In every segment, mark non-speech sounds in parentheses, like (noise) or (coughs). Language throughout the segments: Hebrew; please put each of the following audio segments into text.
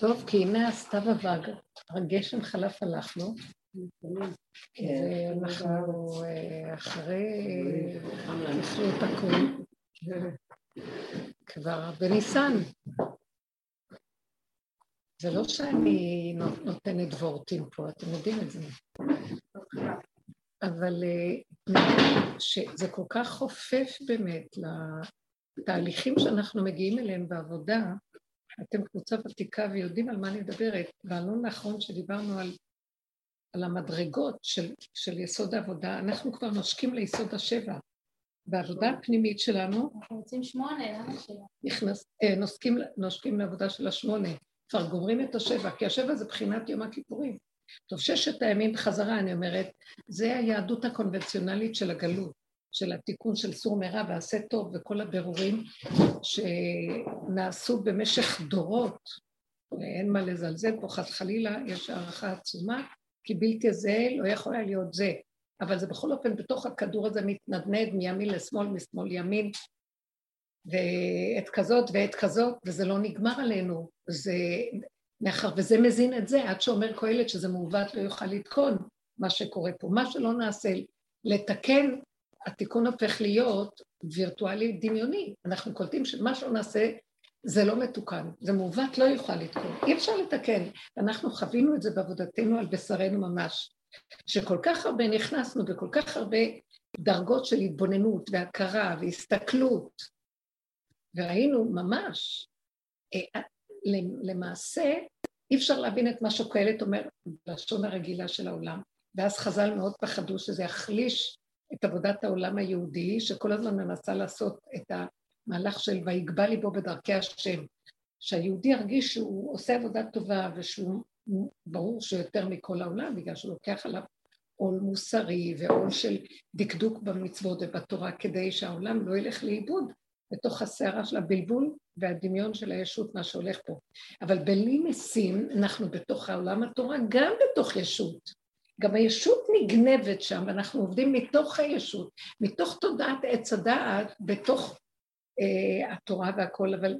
טוב, כי הנה הסתיו אבק, הגשם חלף הלכנו, ואנחנו אה, אחרי תכלות הכול, כבר בניסן. זה לא שאני נותנת וורטים פה, אתם יודעים את זה. אבל אה, שזה כל כך חופף באמת לתהליכים שאנחנו מגיעים אליהם בעבודה, אתם קבוצה ותיקה ויודעים על מה אני מדברת. בעלון האחרון שדיברנו על, על המדרגות של, של יסוד העבודה, אנחנו כבר נושקים ליסוד השבע. בעבודה הפנימית שלנו... אנחנו רוצים שמונה, למה שבע? אה, נושקים, נושקים לעבודה של השמונה. כבר גומרים את השבע, כי השבע זה בחינת יום הכיפורים. טוב, ששת הימים בחזרה, אני אומרת, זה היהדות הקונבנציונלית של הגלות, של התיקון של סור מרע ועשה טוב וכל הבירורים שנעשו במשך דורות, אין מה לזלזל פה, חס חלילה, יש הערכה עצומה, כי בלתי זה לא יכול היה להיות זה. אבל זה בכל אופן בתוך הכדור הזה מתנדנד מימין לשמאל, משמאל ימין, ועת כזאת ועת כזאת, וזה לא נגמר עלינו. זה מאחר וזה מזין את זה, עד שאומר קהלת שזה מעוות לא יוכל לתקון מה שקורה פה. מה שלא נעשה לתקן, התיקון הופך להיות וירטואלי דמיוני. אנחנו קולטים שמה שלא נעשה זה לא מתוקן, זה מעוות לא יוכל לתקון, אי אפשר לתקן. אנחנו חווינו את זה בעבודתנו על בשרנו ממש, שכל כך הרבה נכנסנו בכל כך הרבה דרגות של התבוננות והכרה והסתכלות, וראינו ממש אה, למעשה אי אפשר להבין את מה שקהלת אומר בלשון הרגילה של העולם. ואז חז"ל מאוד פחדו שזה יחליש את עבודת העולם היהודי, שכל הזמן מנסה לעשות את המהלך של ויגבה ליבו בדרכי השם. שהיהודי ירגיש שהוא עושה עבודה טובה ושהוא ברור שיותר מכל העולם, בגלל שהוא לוקח עליו עול מוסרי ועול של דקדוק במצוות ובתורה, כדי שהעולם לא ילך לאיבוד בתוך הסערה של הבלבול והדמיון של הישות, מה שהולך פה. אבל בלי ניסים, אנחנו בתוך העולם התורה, גם בתוך ישות. גם הישות נגנבת שם, ואנחנו עובדים מתוך הישות, מתוך תודעת עץ הדעת, בתוך אה, התורה והכל, אבל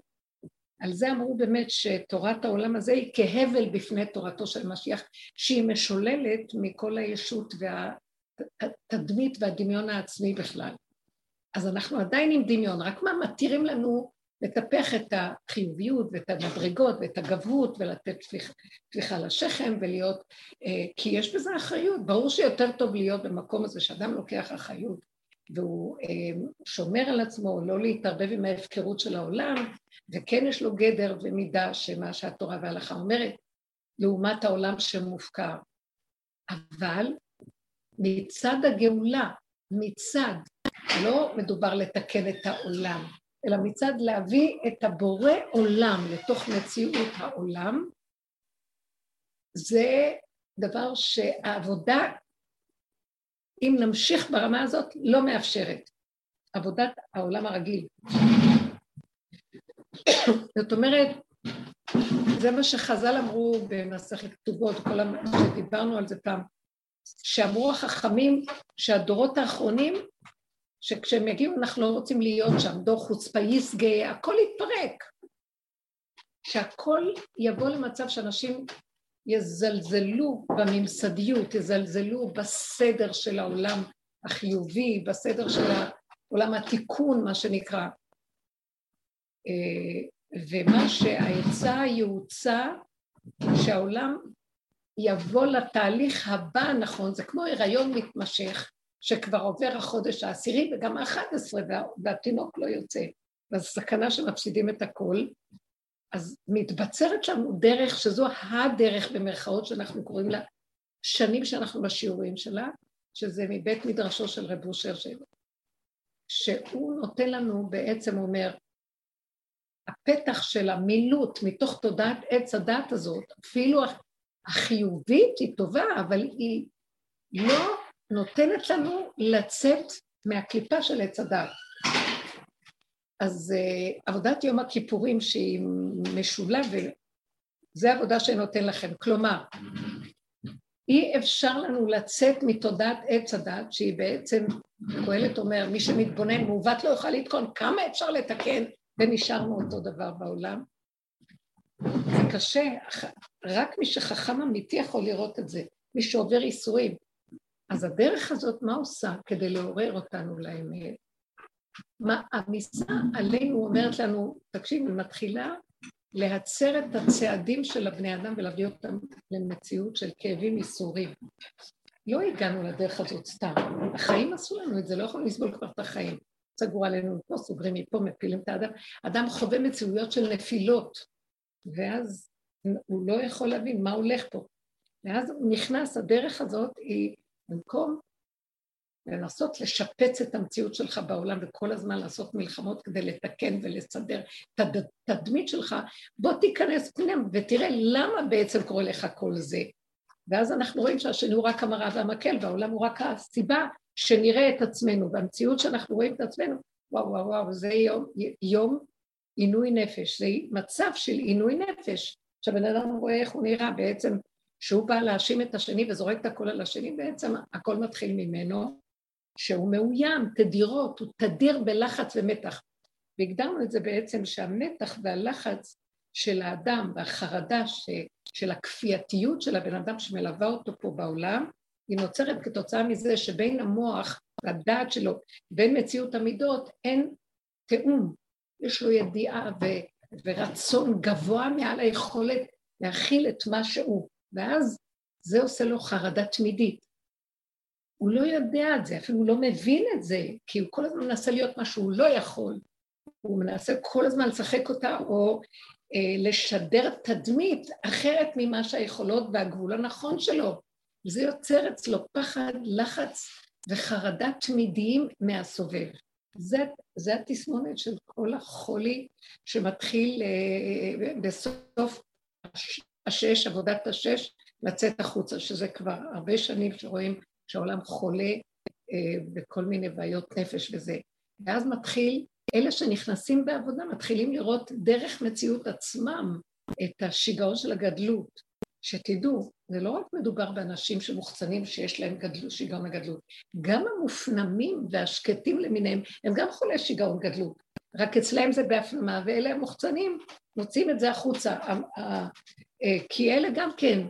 על זה אמרו באמת שתורת העולם הזה היא כהבל בפני תורתו של משיח, שהיא משוללת מכל הישות והתדמית והדמיון העצמי בכלל. אז אנחנו עדיין עם דמיון, רק מה מתירים לנו לטפח את החיוביות ואת המדרגות ואת הגברות ולתת טפיחה לשכם ולהיות, אה, כי יש בזה אחריות, ברור שיותר טוב להיות במקום הזה שאדם לוקח אחריות והוא אה, שומר על עצמו, לא להתערבב עם ההפקרות של העולם, וכן יש לו גדר ומידה שמה שהתורה וההלכה אומרת, לעומת העולם שמופקר. אבל מצד הגאולה, מצד לא מדובר לתקן את העולם, אלא מצד להביא את הבורא עולם לתוך מציאות העולם, זה דבר שהעבודה, אם נמשיך ברמה הזאת, לא מאפשרת. עבודת העולם הרגיל. זאת אומרת, זה מה שחז"ל אמרו במסכת כתובות, כל מה שדיברנו על זה פעם, שאמרו החכמים שהדורות האחרונים שכשהם יגיעו אנחנו לא רוצים להיות שם, דור חוצפה יסגה, הכל יתפרק. שהכל יבוא למצב שאנשים יזלזלו בממסדיות, יזלזלו בסדר של העולם החיובי, בסדר של עולם התיקון, מה שנקרא. אה, ומה שהעצה יעוצה, שהעולם יבוא לתהליך הבא נכון, זה כמו הריון מתמשך, שכבר עובר החודש העשירי וגם האחד עשרה והתינוק לא יוצא, ואז סכנה שמפסידים את הכל, אז מתבצרת לנו דרך שזו הדרך במרכאות שאנחנו קוראים לה שנים שאנחנו בשיעורים שלה, שזה מבית מדרשו של רב אושר שלו, שהוא נותן לנו בעצם אומר, הפתח של המילוט מתוך תודעת עץ הדת הזאת, אפילו החיובית היא טובה, אבל היא לא נותנת לנו לצאת מהקליפה של עץ הדת. אז uh, עבודת יום הכיפורים שהיא משולבת, זה עבודה שנותן לכם. כלומר, אי אפשר לנו לצאת מתודעת עץ הדת, שהיא בעצם, קהלת אומר, מי שמתבונן מעוות לא יוכל לתקון, כמה אפשר לתקן, ונשארנו אותו דבר בעולם. זה קשה, רק מי שחכם אמיתי יכול לראות את זה, מי שעובר ייסורים. אז הדרך הזאת, מה עושה כדי לעורר אותנו לאמת? מה המיסה עלינו אומרת לנו, תקשיב, היא מתחילה להצר את הצעדים של הבני אדם ולהביא אותם למציאות של כאבים ייסורים. לא הגענו לדרך הזאת סתם, החיים עשו לנו את זה, לא יכולים לסבול כבר את החיים. סגרו עלינו מפה, סוגרים מפה, מפילים את האדם. אדם חווה מציאויות של נפילות, ואז הוא לא יכול להבין מה הולך פה. ואז הוא נכנס, הדרך הזאת היא במקום לנסות לשפץ את המציאות שלך בעולם וכל הזמן לעשות מלחמות כדי לתקן ולסדר את התדמית שלך, בוא תיכנס פנימה ותראה למה בעצם קורה לך כל זה. ואז אנחנו רואים שהשני הוא רק המראה והמקל והעולם הוא רק הסיבה שנראה את עצמנו, והמציאות שאנחנו רואים את עצמנו, וואו וואו וואו, זה יום, יום עינוי נפש, זה מצב של עינוי נפש, שהבן אדם רואה איך הוא נראה בעצם, שהוא בא להאשים את השני וזורק את הכל על השני, בעצם הכל מתחיל ממנו, שהוא מאוים, תדירות, הוא תדיר בלחץ ומתח. והגדרנו את זה בעצם שהמתח והלחץ של האדם והחרדה ש, של הכפייתיות של הבן אדם שמלווה אותו פה בעולם, היא נוצרת כתוצאה מזה שבין המוח והדעת שלו, בין מציאות המידות, אין תיאום. יש לו ידיעה ו, ורצון גבוה מעל היכולת להכיל את מה שהוא, ואז זה עושה לו חרדה תמידית. הוא לא יודע את זה, אפילו הוא לא מבין את זה, כי הוא כל הזמן מנסה להיות מה שהוא לא יכול. הוא מנסה כל הזמן לשחק אותה או אה, לשדר תדמית אחרת ממה שהיכולות והגבול הנכון שלו. וזה יוצר אצלו פחד, לחץ וחרדה תמידיים מהסובב. זה, זה התסמונת של כל החולי שמתחיל אה, בסוף השש, עבודת השש, לצאת החוצה, שזה כבר הרבה שנים שרואים שהעולם חולה אה, בכל מיני בעיות נפש וזה. ואז מתחיל, אלה שנכנסים בעבודה מתחילים לראות דרך מציאות עצמם את השיגעון של הגדלות. שתדעו, זה לא רק מדובר באנשים שמוחצנים שיש להם גדלות, שיגעון הגדלות, גם המופנמים והשקטים למיניהם הם גם חולי שיגעון גדלות, רק אצלהם זה בהפנמה ואלה המוחצנים מוציאים את זה החוצה, כי אלה גם כן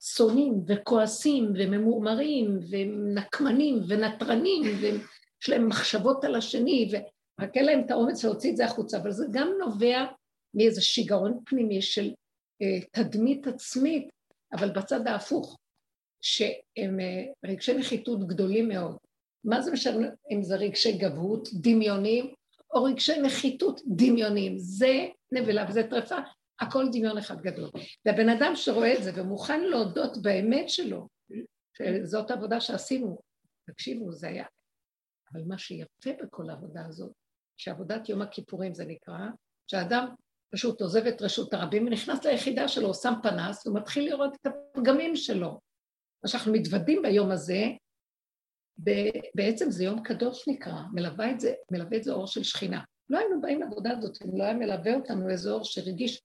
שונאים וכועסים וממורמרים ונקמנים ונטרנים ויש להם מחשבות על השני ורק אין להם את האומץ להוציא את זה החוצה, אבל זה גם נובע מאיזה שיגעון פנימי של אה, תדמית עצמית, אבל בצד ההפוך, שהם אה, רגשי נחיתות גדולים מאוד. מה זה משנה אם זה רגשי גבהות דמיוניים או רגשי נחיתות דמיוניים? זה נבלה וזה טרפה, הכל דמיון אחד גדול. והבן אדם שרואה את זה ומוכן להודות באמת שלו, שזאת העבודה שעשינו, תקשיבו, זה היה... אבל מה שיפה בכל העבודה הזאת, שעבודת יום הכיפורים זה נקרא, שהאדם פשוט עוזב את רשות הרבים ונכנס ליחידה שלו, שם פנס ומתחיל לראות את הפגמים שלו. מה שאנחנו מתוודים ביום הזה, בעצם זה יום קדוש נקרא, מלווה את זה, מלווה את זה אור של שכינה. לא היינו באים לעבודה הזאת אם לא היה מלווה אותנו איזה אור שרגיש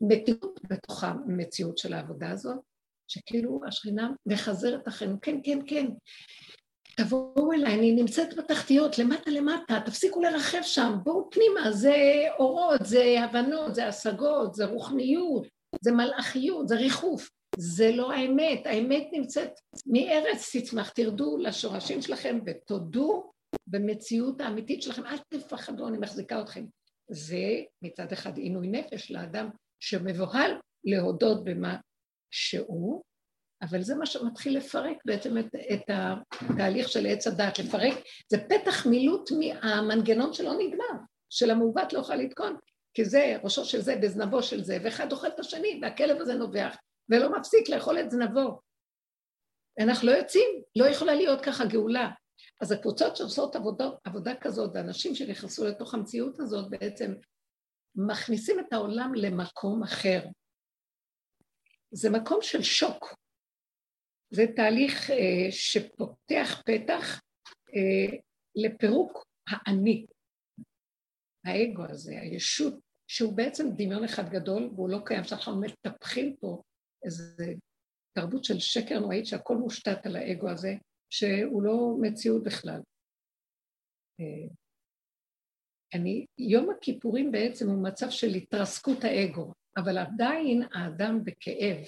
מתיקות בתוך המציאות של העבודה הזאת, שכאילו השכינה מחזרת אחרינו, כן, כן, כן, תבואו אליי, אני נמצאת בתחתיות, למטה למטה, תפסיקו לרחב שם, בואו פנימה, זה אורות, זה הבנות, זה השגות, זה רוחניות, זה מלאכיות, זה ריחוף. זה לא האמת, האמת נמצאת מארץ תצמח, תרדו לשורשים שלכם ותודו במציאות האמיתית שלכם, אל תפחדו, אני מחזיקה אתכם. זה מצד אחד עינוי נפש לאדם שמבוהל להודות במה שהוא, אבל זה מה שמתחיל לפרק בעצם את, את התהליך של עץ הדת, לפרק, זה פתח מילוט מהמנגנון שלא נגמר, של המעוות לא יכול לתקון, כי זה ראשו של זה בזנבו של זה, ואחד אוכל את השני, והכלב הזה נובח, ולא מפסיק לאכול את זנבו. אנחנו לא יוצאים, לא יכולה להיות ככה גאולה. אז הקבוצות שעושות עבודה, עבודה כזאת, ואנשים שנכנסו לתוך המציאות הזאת בעצם מכניסים את העולם למקום אחר. זה מקום של שוק. זה תהליך אה, שפותח פתח אה, לפירוק האני, האגו הזה, הישות, שהוא בעצם דמיון אחד גדול והוא לא קיים, שאנחנו מטפחים פה איזו תרבות של שקר נוראית שהכל מושתת על האגו הזה, שהוא לא מציאות בכלל. אה, אני, יום הכיפורים בעצם הוא מצב של התרסקות האגו. אבל עדיין האדם בכאב.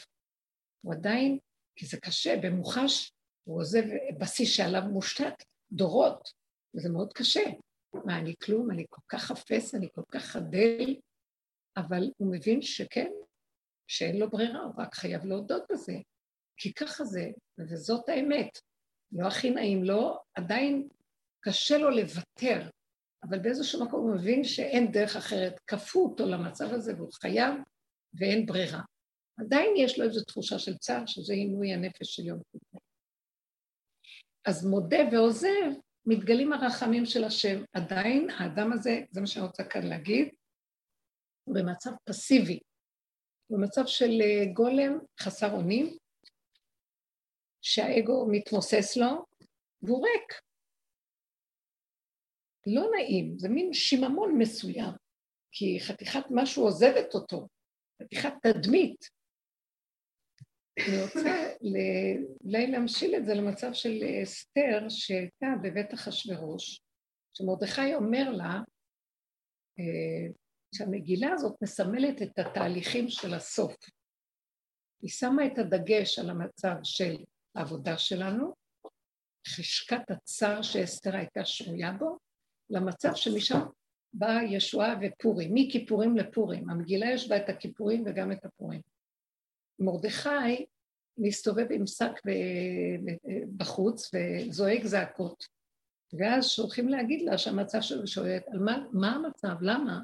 הוא עדיין, כי זה קשה, במוחש, הוא עוזב בסיס שעליו מושתת דורות, וזה מאוד קשה. מה, אני כלום? אני כל כך חפש, אני כל כך חדל, אבל הוא מבין שכן, שאין לו ברירה, הוא רק חייב להודות בזה. כי ככה זה, וזאת האמת. לא הכי נעים לו, עדיין קשה לו לוותר, אבל באיזשהו מקום הוא מבין שאין דרך אחרת. כפו אותו למצב הזה והוא חייב ואין ברירה. עדיין יש לו איזו תחושה של צער, שזה עינוי הנפש של יום כיפור. אז מודה ועוזב, מתגלים הרחמים של השם. עדיין האדם הזה, זה מה שאני רוצה כאן להגיד, הוא במצב פסיבי, במצב של אה, גולם חסר אונים, שהאגו מתמוסס לו, והוא ריק. לא נעים, זה מין שיממון מסוים, כי חתיכת משהו עוזבת אותו, חתיכת תדמית. אני רוצה אולי להמשיל את זה למצב של אסתר שהייתה בבית אחשורוש, שמרדכי אומר לה אה, שהמגילה הזאת מסמלת את התהליכים של הסוף. היא שמה את הדגש על המצב של העבודה שלנו, חשקת הצער שאסתר הייתה שרויה בו, למצב שמשם באה ישועה ופורים, מכיפורים לפורים. המגילה יש בה את הכיפורים וגם את הפורים. מרדכי מסתובב עם שק בחוץ וזועק זעקות. ואז שולחים להגיד לה שהמצב שלו שואלת, על מה, מה המצב? למה?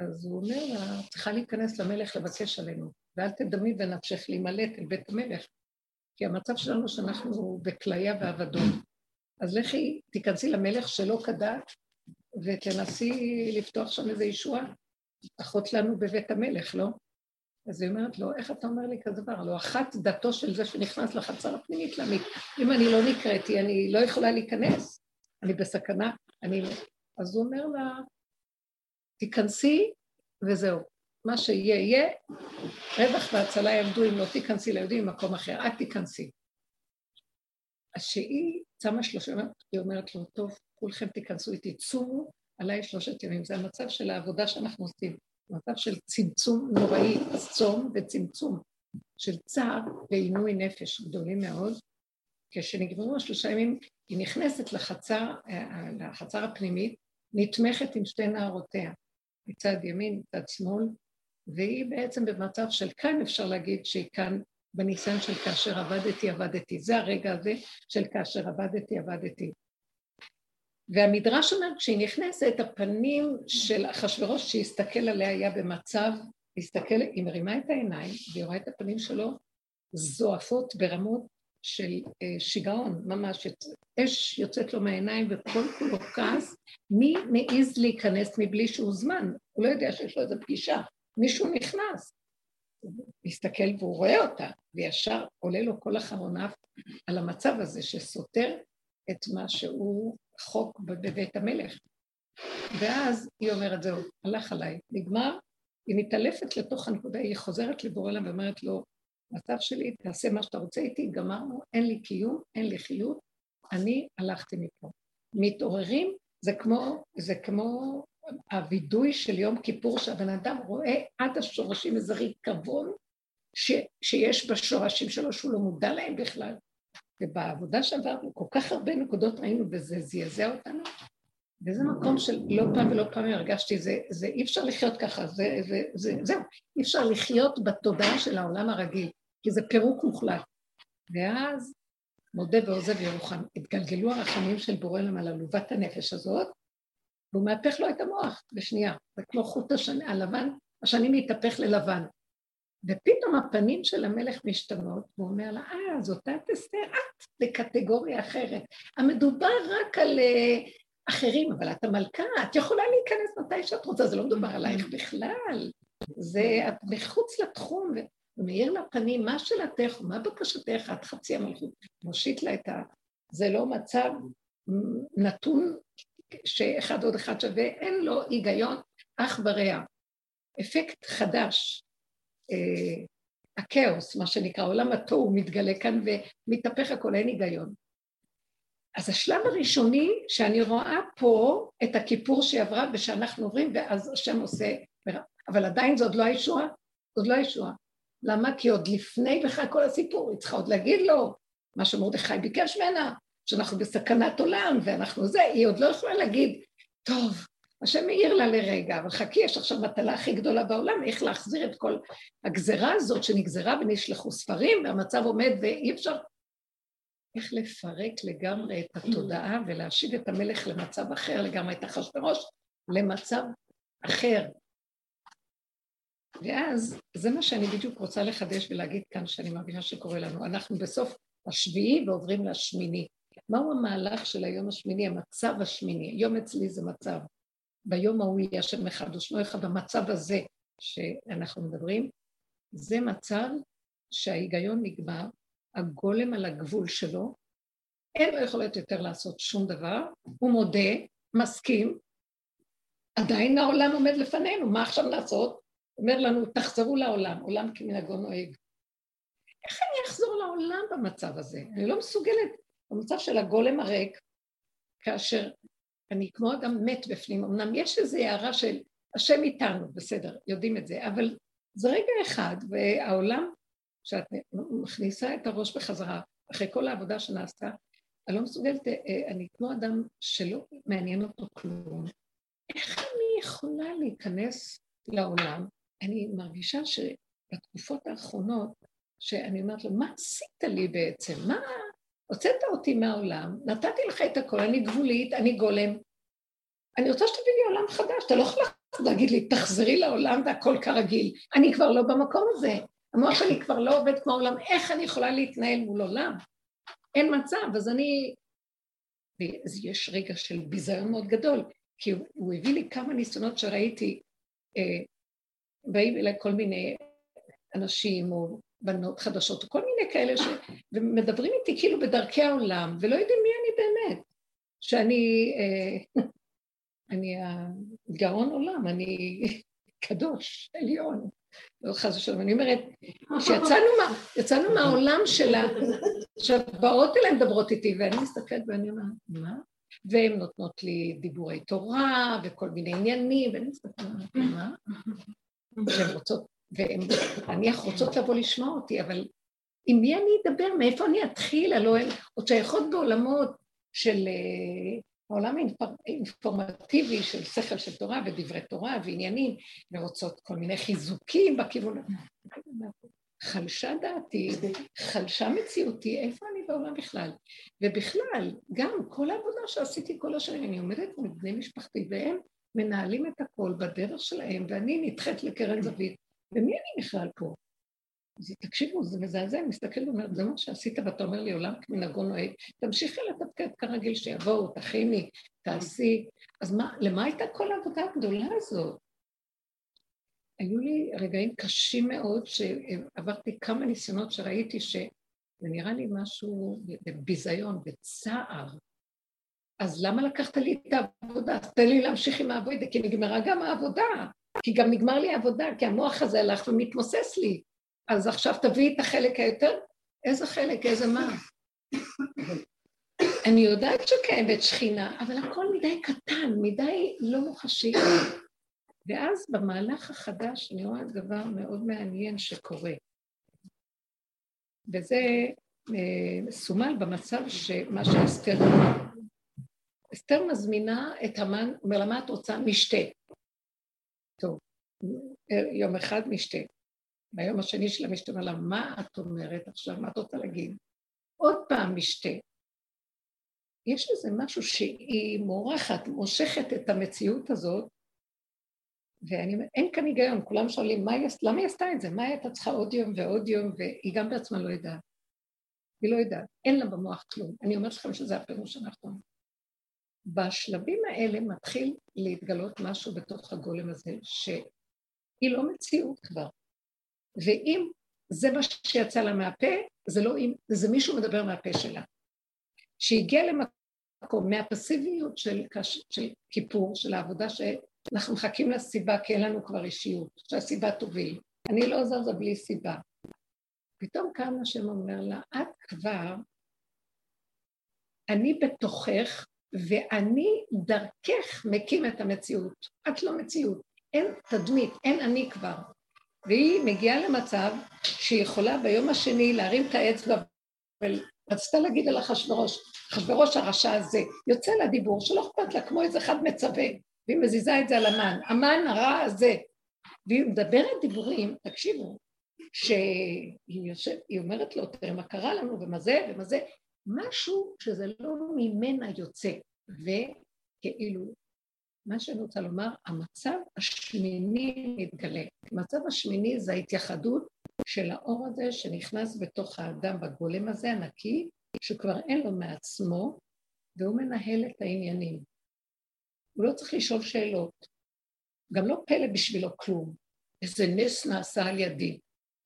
אז הוא אומר לה, צריכה להיכנס למלך לבקש עלינו, ואל תדמי בנפשך להימלט אל בית המלך, כי המצב שלנו שאנחנו בכליה ועבדות. אז לכי, תיכנסי למלך שלא כדת, ותנסי לפתוח שם איזה ישועה. אחות לנו בבית המלך, לא? אז היא אומרת לו, איך אתה אומר לי כזה דבר? לא אחת דתו של זה שנכנס לחצר הפנימית להעמיק. אם אני לא נקראתי, אני לא יכולה להיכנס, אני בסכנה. אני... אז הוא אומר לה, תיכנסי וזהו. מה שיהיה, יהיה. רווח והצלה יעמדו אם לא תיכנסי ליהודים במקום אחר, את תיכנסי. שהיא שמה שלושה, היא אומרת לו, טוב, כולכם תיכנסו איתי, צומו עליי שלושת ימים. זה המצב של העבודה שאנחנו עושים. מצב של צמצום נוראי, צום וצמצום, של צער ועינוי נפש גדולים מאוד. כשנגמרו השלושה ימים, היא נכנסת לחצר, לחצר הפנימית, נתמכת עם שתי נערותיה, מצד ימין, מצד שמאל, והיא בעצם במצב של כאן אפשר להגיד שהיא כאן בניסיון של כאשר עבדתי, עבדתי. זה הרגע הזה של כאשר עבדתי, עבדתי. והמדרש אומר, כשהיא נכנסת, הפנים של אחשוורוש שהסתכל עליה היה במצב, הסתכל, היא מרימה את העיניים, והיא רואה את הפנים שלו זועפות ברמות של אה, שיגעון, ממש, אש יוצאת לו מהעיניים וכל כולו כעס, מי מעז להיכנס מבלי שהוא זמן? הוא לא יודע שיש לו איזו פגישה, מישהו נכנס. הוא מסתכל והוא רואה אותה, וישר עולה לו כל אחרונה על המצב הזה שסותר את מה שהוא חוק בבית המלך. ואז היא אומרת, זהו, הלך עליי, נגמר, היא מתעלפת לתוך הנקודה, היא חוזרת לבורא לה ואומרת לו, מצב שלי, תעשה מה שאתה רוצה איתי, גמרנו, אין לי קיום, אין לי חיות, אני הלכתי מפה. מתעוררים, זה כמו, זה כמו הווידוי של יום כיפור, שהבן אדם רואה עד השורשים איזה ריקבון שיש בשורשים שלו, שהוא לא מודע להם בכלל. ובעבודה שעברנו, כל כך הרבה נקודות ראינו, וזה זעזע אותנו. וזה מקום של לא פעם ולא פעם הרגשתי, זה, זה אי אפשר לחיות ככה, זה, זה, זה, זהו, אי אפשר לחיות בתודעה של העולם הרגיל, כי זה פירוק מוחלט. ואז מודה ועוזב ירוחם, התגלגלו הרחמים של בורא להם על הנפש הזאת, והוא מהפך לו את המוח בשנייה, זה כמו חוט השני, הלבן, השני מתהפך ללבן. ופתאום הפנים של המלך משתנות, והוא אומר לה, אה, זאת את אסתר, את בקטגוריה אחרת. המדובר רק על uh, אחרים, אבל את המלכה, את יכולה להיכנס מתי שאת רוצה, זה לא מדובר עלייך בכלל. זה, את מחוץ לתחום, הוא מאיר לה פנים, מה שאלתך, מה בקשתך, את חצי המלכות. מושיט לה את ה... זה לא מצב נתון שאחד עוד אחד שווה, אין לו היגיון אח ורע. אפקט חדש אה, הכאוס, מה שנקרא, עולם התוהו מתגלה כאן ומתהפך הכל, אין היגיון. אז השלב הראשוני שאני רואה פה את הכיפור שהיא עברה ושאנחנו עוברים, ואז השם עושה, אבל עדיין זה עוד לא הישועה, עוד לא הישועה. למה? כי עוד לפני בכלל כל הסיפור, היא צריכה עוד להגיד לו מה שמרדכי ביקש ממנה, שאנחנו בסכנת עולם ואנחנו זה, היא עוד לא יכולה להגיד, טוב, השם העיר לה לרגע, אבל חכי, יש עכשיו מטלה הכי גדולה בעולם, איך להחזיר את כל הגזרה הזאת שנגזרה ונשלחו ספרים, והמצב עומד ואי אפשר... איך לפרק לגמרי את התודעה ולהשיב את המלך למצב אחר לגמרי, את אחשוורוש למצב אחר. ואז זה מה שאני בדיוק רוצה לחדש ולהגיד כאן, שאני מבינה שקורה לנו. אנחנו בסוף השביעי ועוברים לשמיני. מהו המהלך של היום השמיני, המצב השמיני? היום אצלי זה מצב. ביום ההוא יהיה השם אחד ושמו אחד, במצב הזה שאנחנו מדברים, זה מצב שההיגיון נגמר, הגולם על הגבול שלו, אין לו יכולת יותר לעשות שום דבר, הוא מודה, מסכים, עדיין העולם עומד לפנינו, מה עכשיו לעשות? אומר לנו, תחזרו לעולם, עולם כמנהגו נוהג. איך אני אחזור לעולם במצב הזה? אני לא מסוגלת. במצב של הגולם הריק, כאשר אני כמו אדם מת בפנים, אמנם יש איזו הערה של השם איתנו, בסדר, יודעים את זה, אבל זה רגע אחד, והעולם, כשאת מכניסה את הראש בחזרה, אחרי כל העבודה שנעשתה, אני לא מסוגלת, אה, אה, אני כמו אדם שלא מעניין אותו כלום. איך אני יכולה להיכנס לעולם? אני מרגישה שבתקופות האחרונות, שאני אומרת לו, מה עשית לי בעצם? מה, הוצאת אותי מהעולם, נתתי לך את הכל, אני גבולית, אני גולם. אני רוצה שתביא לי עולם חדש, אתה לא יכול להגיד לי, תחזרי לעולם והכל כרגיל. אני כבר לא במקום הזה. המוח שלי כבר לא עובד כמו עולם, איך אני יכולה להתנהל מול עולם? אין מצב, אז אני... אז יש רגע של ביזיון מאוד גדול, כי הוא, הוא הביא לי כמה ניסיונות שראיתי, אה, באים אליי כל מיני אנשים או בנות חדשות, כל מיני כאלה ש... ומדברים איתי כאילו בדרכי העולם, ולא יודעים מי אני באמת. שאני, אה, (laughs) אני הגאון עולם, אני (laughs) קדוש, עליון. לא חס ושלום, אני אומרת, כשיצאנו מה, מהעולם שלה, עכשיו באות אליהן מדברות איתי, ואני מסתכלת ואני אומרת, מה? והן נותנות לי דיבורי תורה וכל מיני עניינים, ואני מסתכלת, מה? (laughs) והן רוצות והן נניח רוצות לבוא לשמוע אותי, אבל עם מי אני אדבר? מאיפה אני אתחיל? הלוא הן עוד שייכות בעולמות של אה, העולם האינפורמטיבי של שכל של תורה ודברי תורה ועניינים, ורוצות כל מיני חיזוקים בכיוון. חלשה דעתי, חלשה מציאותי, איפה אני בעולם בכלל? ובכלל, גם כל העבודה שעשיתי כל השנים, אני עומדת עם בני משפחתי, והם מנהלים את הכל בדרך שלהם, ואני נדחית לקרן זווית. ומי אני בכלל פה? אז תקשיבו, זה מזעזע, אני מסתכלת ואומרת, זה מה שעשית ואתה אומר לי, עולם כמנהגו נוהג, תמשיכי לתפקד כרגיל, שיבואו, תכיני, תעשי. אז מה, למה הייתה כל העבודה הגדולה הזאת? היו לי רגעים קשים מאוד, שעברתי כמה ניסיונות שראיתי שזה נראה לי משהו בביזיון, בצער. אז למה לקחת לי את העבודה? תן לי להמשיך עם העבודה, כי נגמרה גם העבודה. כי גם נגמר לי העבודה, כי המוח הזה הלך ומתמוסס לי. אז עכשיו תביאי את החלק היותר, איזה חלק, איזה מה? (coughs) אני יודעת שקיימת שכינה, אבל הכל מדי קטן, מדי לא מוחשי. ואז במהלך החדש אני רואה דבר מאוד מעניין שקורה. וזה אה, סומל במצב שמה שאסתר... אסתר מזמינה את המן, אומר לה, מה את רוצה? משתה. טוב, יום אחד משתה. ביום השני של המשתה, אומר לה, מה את אומרת עכשיו? מה את רוצה להגיד? עוד פעם משתה. יש איזה משהו שהיא מורחת, מושכת את המציאות הזאת, ואני אומרת, אין כאן היגיון, כולם שואלים, מה למה היא עשתה את זה? מה הייתה צריכה עוד יום ועוד יום, והיא גם בעצמה לא יודעת. היא לא יודעת, אין לה במוח כלום. אני אומרת לכם שזה הפירוש הנכון. בשלבים האלה מתחיל להתגלות משהו בתוך הגולם הזה, שהיא לא מציאות כבר. ואם זה מה שיצא לה מהפה, זה לא אם, זה מישהו מדבר מהפה שלה. שהגיע למקום מהפסיביות של, של כיפור, של העבודה שאנחנו מחכים לסיבה כי אין לנו כבר אישיות, שהסיבה תוביל. אני לא זזה בלי סיבה. פתאום קם השם אומר לה, את כבר, אני בתוכך ואני דרכך מקים את המציאות. את לא מציאות. אין תדמית, אין אני כבר. והיא מגיעה למצב שהיא יכולה ביום השני להרים את האצבע ורצתה להגיד על אחשוורוש, אחשוורוש הרשע הזה, יוצא לה דיבור שלא אכפת לה, כמו איזה אחד מצווה, והיא מזיזה את זה על המן, המן הרע הזה. והיא מדברת דיבורים, תקשיבו, שהיא יושב, אומרת לו, תראה מה קרה לנו ומה זה ומה זה, משהו שזה לא ממנה יוצא, וכאילו, מה שאני רוצה לומר, המצב השמיני מתגלה. המצב השמיני זה ההתייחדות של האור הזה שנכנס בתוך האדם בגולם הזה הנקי, שכבר אין לו מעצמו, והוא מנהל את העניינים. הוא לא צריך לשאול שאלות. גם לא פלא בשבילו כלום. איזה נס נעשה על ידי.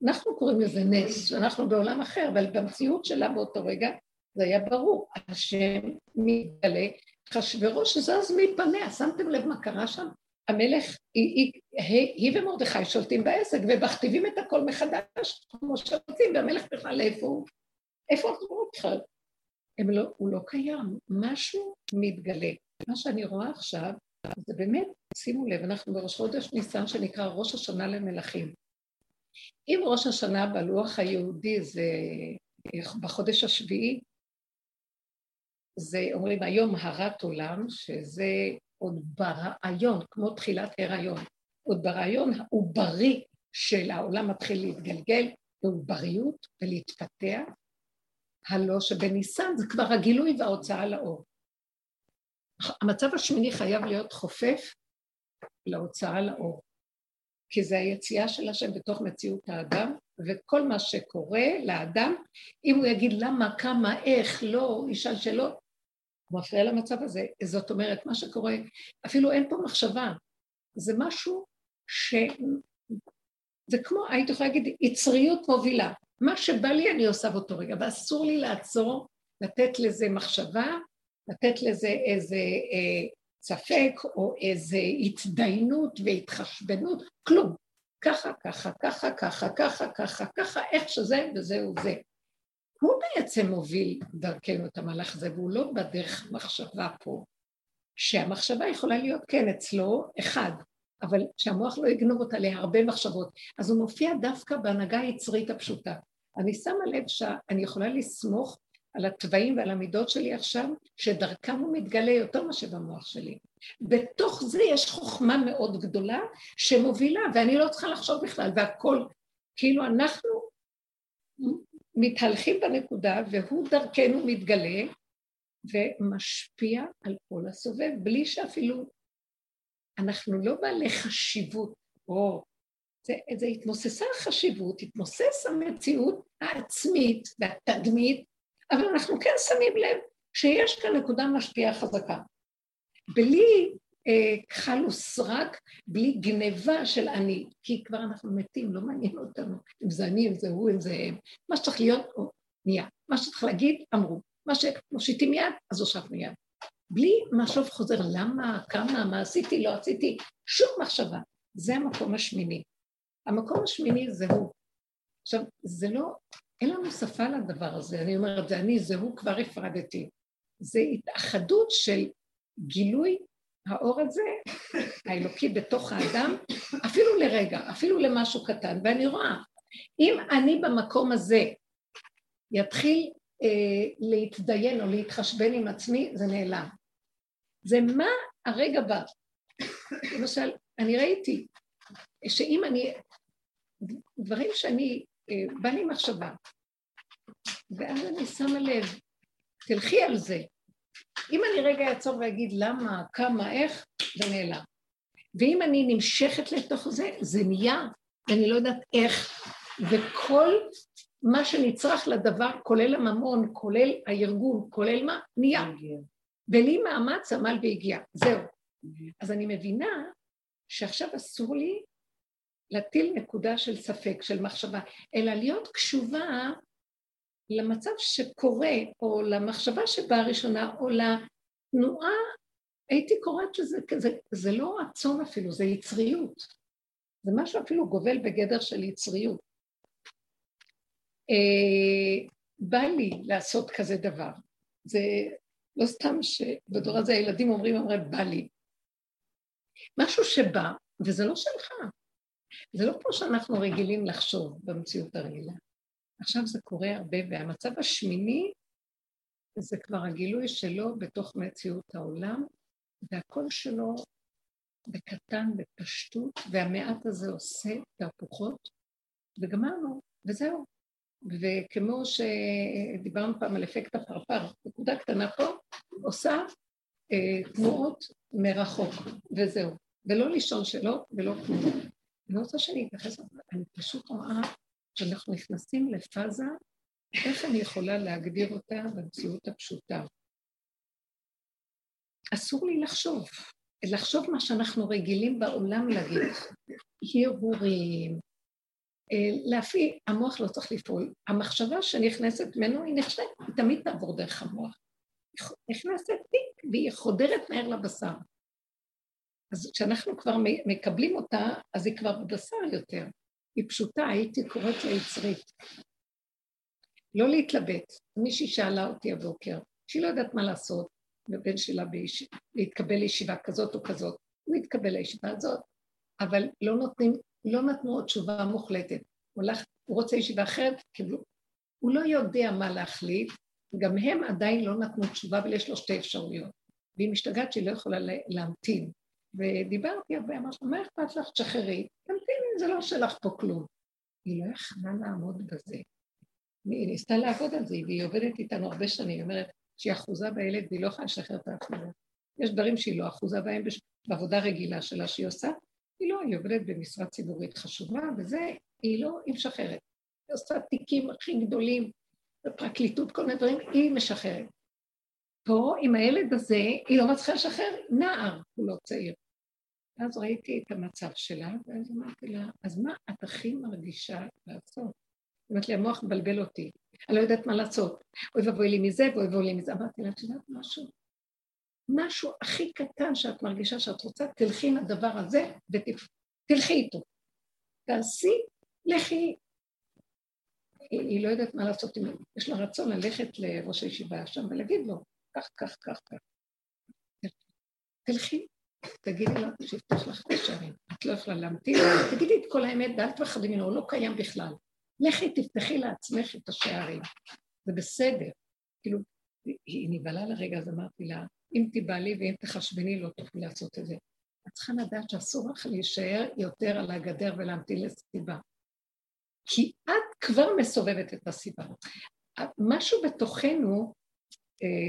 אנחנו קוראים לזה נס, שאנחנו בעולם אחר, אבל במציאות שלה באותו רגע זה היה ברור. השם מתגלה, אחשוורוש זז מפניה, שמתם לב מה קרה שם? המלך, היא, היא, היא ומרדכי שולטים בעסק ומכתיבים את הכל מחדש, כמו שרוצים, והמלך בכלל איפה הוא? איפה אנחנו בכלל? לא, הוא לא קיים, משהו מתגלה. מה שאני רואה עכשיו, זה באמת, שימו לב, אנחנו בראש חודש ניסן שנקרא ראש השנה למלכים. אם ראש השנה בלוח היהודי זה בחודש השביעי, זה אומרים היום הרת עולם, שזה עוד ברעיון, כמו תחילת הריון. עוד ברעיון העוברי של העולם מתחיל להתגלגל, בעובריות ולהתפתח, הלא שבניסן זה כבר הגילוי וההוצאה לאור. המצב השמיני חייב להיות חופף להוצאה לאור, כי זה היציאה של השם בתוך מציאות האדם, וכל מה שקורה לאדם, אם הוא יגיד למה, כמה, איך, לא, ישאל שאלות, הוא מפריע למצב הזה. זאת אומרת, מה שקורה, אפילו אין פה מחשבה, זה משהו ש... זה כמו, הייתי יכולה להגיד, יצריות מובילה. מה שבא לי אני עושה באותו רגע, ואסור לי לעצור, לתת לזה מחשבה, לתת לזה איזה אה, ספק או איזה התדיינות והתחשבנות, כלום. ככה, ככה, ככה, ככה, ככה, ככה, ככה, איך שזה וזהו זה. הוא בעצם מוביל דרכנו את המהלך הזה, והוא לא בדרך מחשבה פה, שהמחשבה יכולה להיות כן אצלו אחד, אבל שהמוח לא יגנוב אותה להרבה מחשבות. אז הוא מופיע דווקא בהנהגה היצרית הפשוטה. אני שמה לב שאני יכולה לסמוך על התוואים ועל המידות שלי עכשיו, שדרכם הוא מתגלה יותר מאשר במוח שלי. בתוך זה יש חוכמה מאוד גדולה שמובילה, ואני לא צריכה לחשוב בכלל, והכל, כאילו אנחנו מתהלכים בנקודה, והוא דרכנו מתגלה ומשפיע על כל הסובב, בלי שאפילו אנחנו לא בעלי חשיבות, או זה, זה התמוססה החשיבות, התמוסס המציאות העצמית והתדמית, אבל אנחנו כן שמים לב שיש כאן נקודה משפיעה חזקה. בלי כחל וסרק, בלי גניבה של אני, כי כבר אנחנו מתים, לא מעניין אותנו אם זה אני, אם זה הוא, אם זה הם. מה שצריך להיות, או, נהיה. מה שצריך להגיד, אמרו. מה שמושיטים יד, אז הושטנו יד. בלי משוב חוזר, למה, כמה, מה עשיתי, לא עשיתי, שום מחשבה. זה המקום השמיני. המקום השמיני זה הוא. עכשיו, זה לא, אין לנו שפה לדבר הזה, אני אומרת, זה אני, זה הוא, כבר הפרדתי. זה התאחדות של גילוי האור הזה, האלוקי בתוך האדם, אפילו לרגע, אפילו למשהו קטן, ואני רואה, אם אני במקום הזה יתחיל אה, להתדיין או להתחשבן עם עצמי, זה נעלם. זה מה הרגע בא. (coughs) למשל, אני ראיתי שאם אני, דברים שאני, אה, בא לי מחשבה, ואז אני שמה לב, תלכי על זה, אם אני רגע אעצור ואגיד למה, כמה, איך, זה נעלם. ואם אני נמשכת לתוך זה, זה נהיה, ואני לא יודעת איך, וכל מה שנצרך לדבר, כולל הממון, כולל הארגון, כולל מה, נהיה. בלי מאמץ עמל והגיע, זהו. אז אני מבינה שעכשיו אסור לי להטיל נקודה של ספק, של מחשבה, אלא להיות קשובה למצב שקורה, או למחשבה שבאה ראשונה, או לתנועה, הייתי קוראת שזה כזה, זה לא רצון אפילו, זה יצריות. זה משהו אפילו גובל בגדר של יצריות. אה, בא לי לעשות כזה דבר. זה לא סתם שבדור הזה הילדים אומרים, אומרים, בא לי. משהו שבא, וזה לא שלך. זה לא כמו שאנחנו רגילים לחשוב במציאות הרגילה. עכשיו זה קורה הרבה, והמצב השמיני זה כבר הגילוי שלו בתוך מציאות העולם, והקול שלו בקטן, בפשטות, והמעט הזה עושה תהפוכות, וגמרנו, וזהו. וכמו שדיברנו פעם על אפקט הפרפר, נקודה קטנה פה, עושה אה, תנועות מרחוק, וזהו. ולא לישון שלא, ולא כלום. אני רוצה שאני אתייחס, אני פשוט רואה שאנחנו נכנסים לפאזה, איך אני יכולה להגדיר אותה במציאות הפשוטה? אסור לי לחשוב, לחשוב מה שאנחנו רגילים בעולם להגיד, הרהורים, אה, להפעיל, המוח לא צריך לפעול. המחשבה שנכנסת ממנו היא נכנסת, היא תמיד תעבור דרך המוח. היא נכנסת טיק והיא חודרת מהר לבשר. אז כשאנחנו כבר מקבלים אותה, אז היא כבר בבשר יותר. היא פשוטה, הייתי קוראת לה יצרית. לא להתלבט. מישהי שאלה אותי הבוקר, שהיא לא יודעת מה לעשות, לבן שלה ביש... להתקבל לישיבה כזאת או כזאת. הוא התקבל לישיבה הזאת, אבל לא נותנים, לא נתנו עוד תשובה מוחלטת. הוא, הולך, הוא רוצה ישיבה אחרת, קיבלו. הוא לא יודע מה להחליט, גם הם עדיין לא נתנו תשובה, אבל יש לו שתי אפשרויות. והיא משתגעת שהיא לא יכולה להמתין. ודיברתי הרבה, אמרתי, מה אכפת לך? תשחררי, זה לא שלך פה כלום. היא לא יכלה לעמוד בזה. היא ניסתה לעבוד על זה, והיא עובדת איתנו הרבה שנים, היא אומרת שהיא אחוזה בילד והיא לא יכולה לשחרר את האחוזה. יש דברים שהיא לא אחוזה בהם בעבודה רגילה שלה שהיא עושה, היא לא, היא עובדת במשרה ציבורית חשובה, וזה, היא לא, היא משחררת. היא עושה תיקים הכי גדולים, בפרקליטות, כל מיני דברים, היא משחררת. פה, עם הילד הזה, היא לא מצליחה לשחרר נער, הוא לא צעיר. ואז ראיתי את המצב שלה, ואז אמרתי לה, אז מה את הכי מרגישה לעשות? אומרת לי, המוח מבלבל אותי, אני לא יודעת מה לעשות. אוי ואבוי לי מזה ואוי ואבוי לי מזה. אמרתי לה, את יודעת משהו? משהו הכי קטן שאת מרגישה שאת רוצה, תלכי עם הדבר הזה ותלכי איתו. תעשי, לכי. היא, היא לא יודעת מה לעשות, יש לה רצון ללכת לראש הישיבה שם ולהגיד לו, כך, כך, כך, כך. תלכי, תגידי לו שיפתח לך את השערים. את לא יכולה להמתין, תגידי את כל האמת ואל תפחדי ממנו, הוא לא קיים בכלל. לכי תפתחי לעצמך את השערים. זה בסדר. כאילו, היא נבהלה לרגע, אז אמרתי לה, אם תיבהלי ואם תחשבני לא תוכלי לעשות את זה. את צריכה לדעת שאסור לך להישאר יותר על הגדר ולהמתין לסיבה. כי את כבר מסובבת את הסיבה. משהו בתוכנו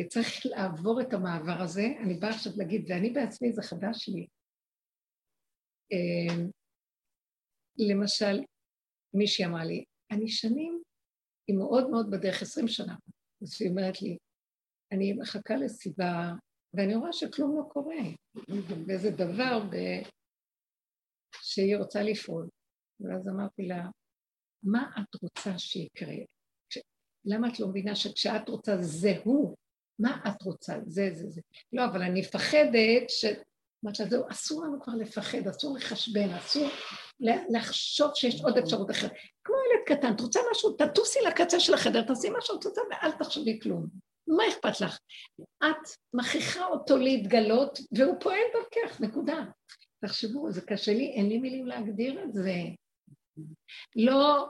צריך לעבור את המעבר הזה, אני באה עכשיו להגיד, ואני בעצמי, זה חדש לי. אה, למשל, מישהי אמרה לי, אני שנים, היא מאוד מאוד בדרך, עשרים שנה, אז היא אומרת לי, אני מחכה לסיבה, ואני רואה שכלום לא קורה, ואיזה דבר ב... שהיא רוצה לפעול. ואז אמרתי לה, מה את רוצה שיקרה? למה את לא מבינה שכשאת רוצה זה הוא? מה את רוצה? זה, זה, זה. לא, אבל אני מפחדת ש... אמרת לה, זהו, אסור לנו כבר לפחד, אסור לחשבן, אסור לחשוב שיש עוד אפשרות אחרת. כמו ילד קטן, את רוצה משהו, תטוסי לקצה של החדר, תעשי מה שאת רוצה ואל תחשבי כלום. מה אכפת לך? את מכריחה אותו להתגלות, והוא פועל דרכך, נקודה. תחשבו, זה קשה לי, אין לי מילים להגדיר את זה. לא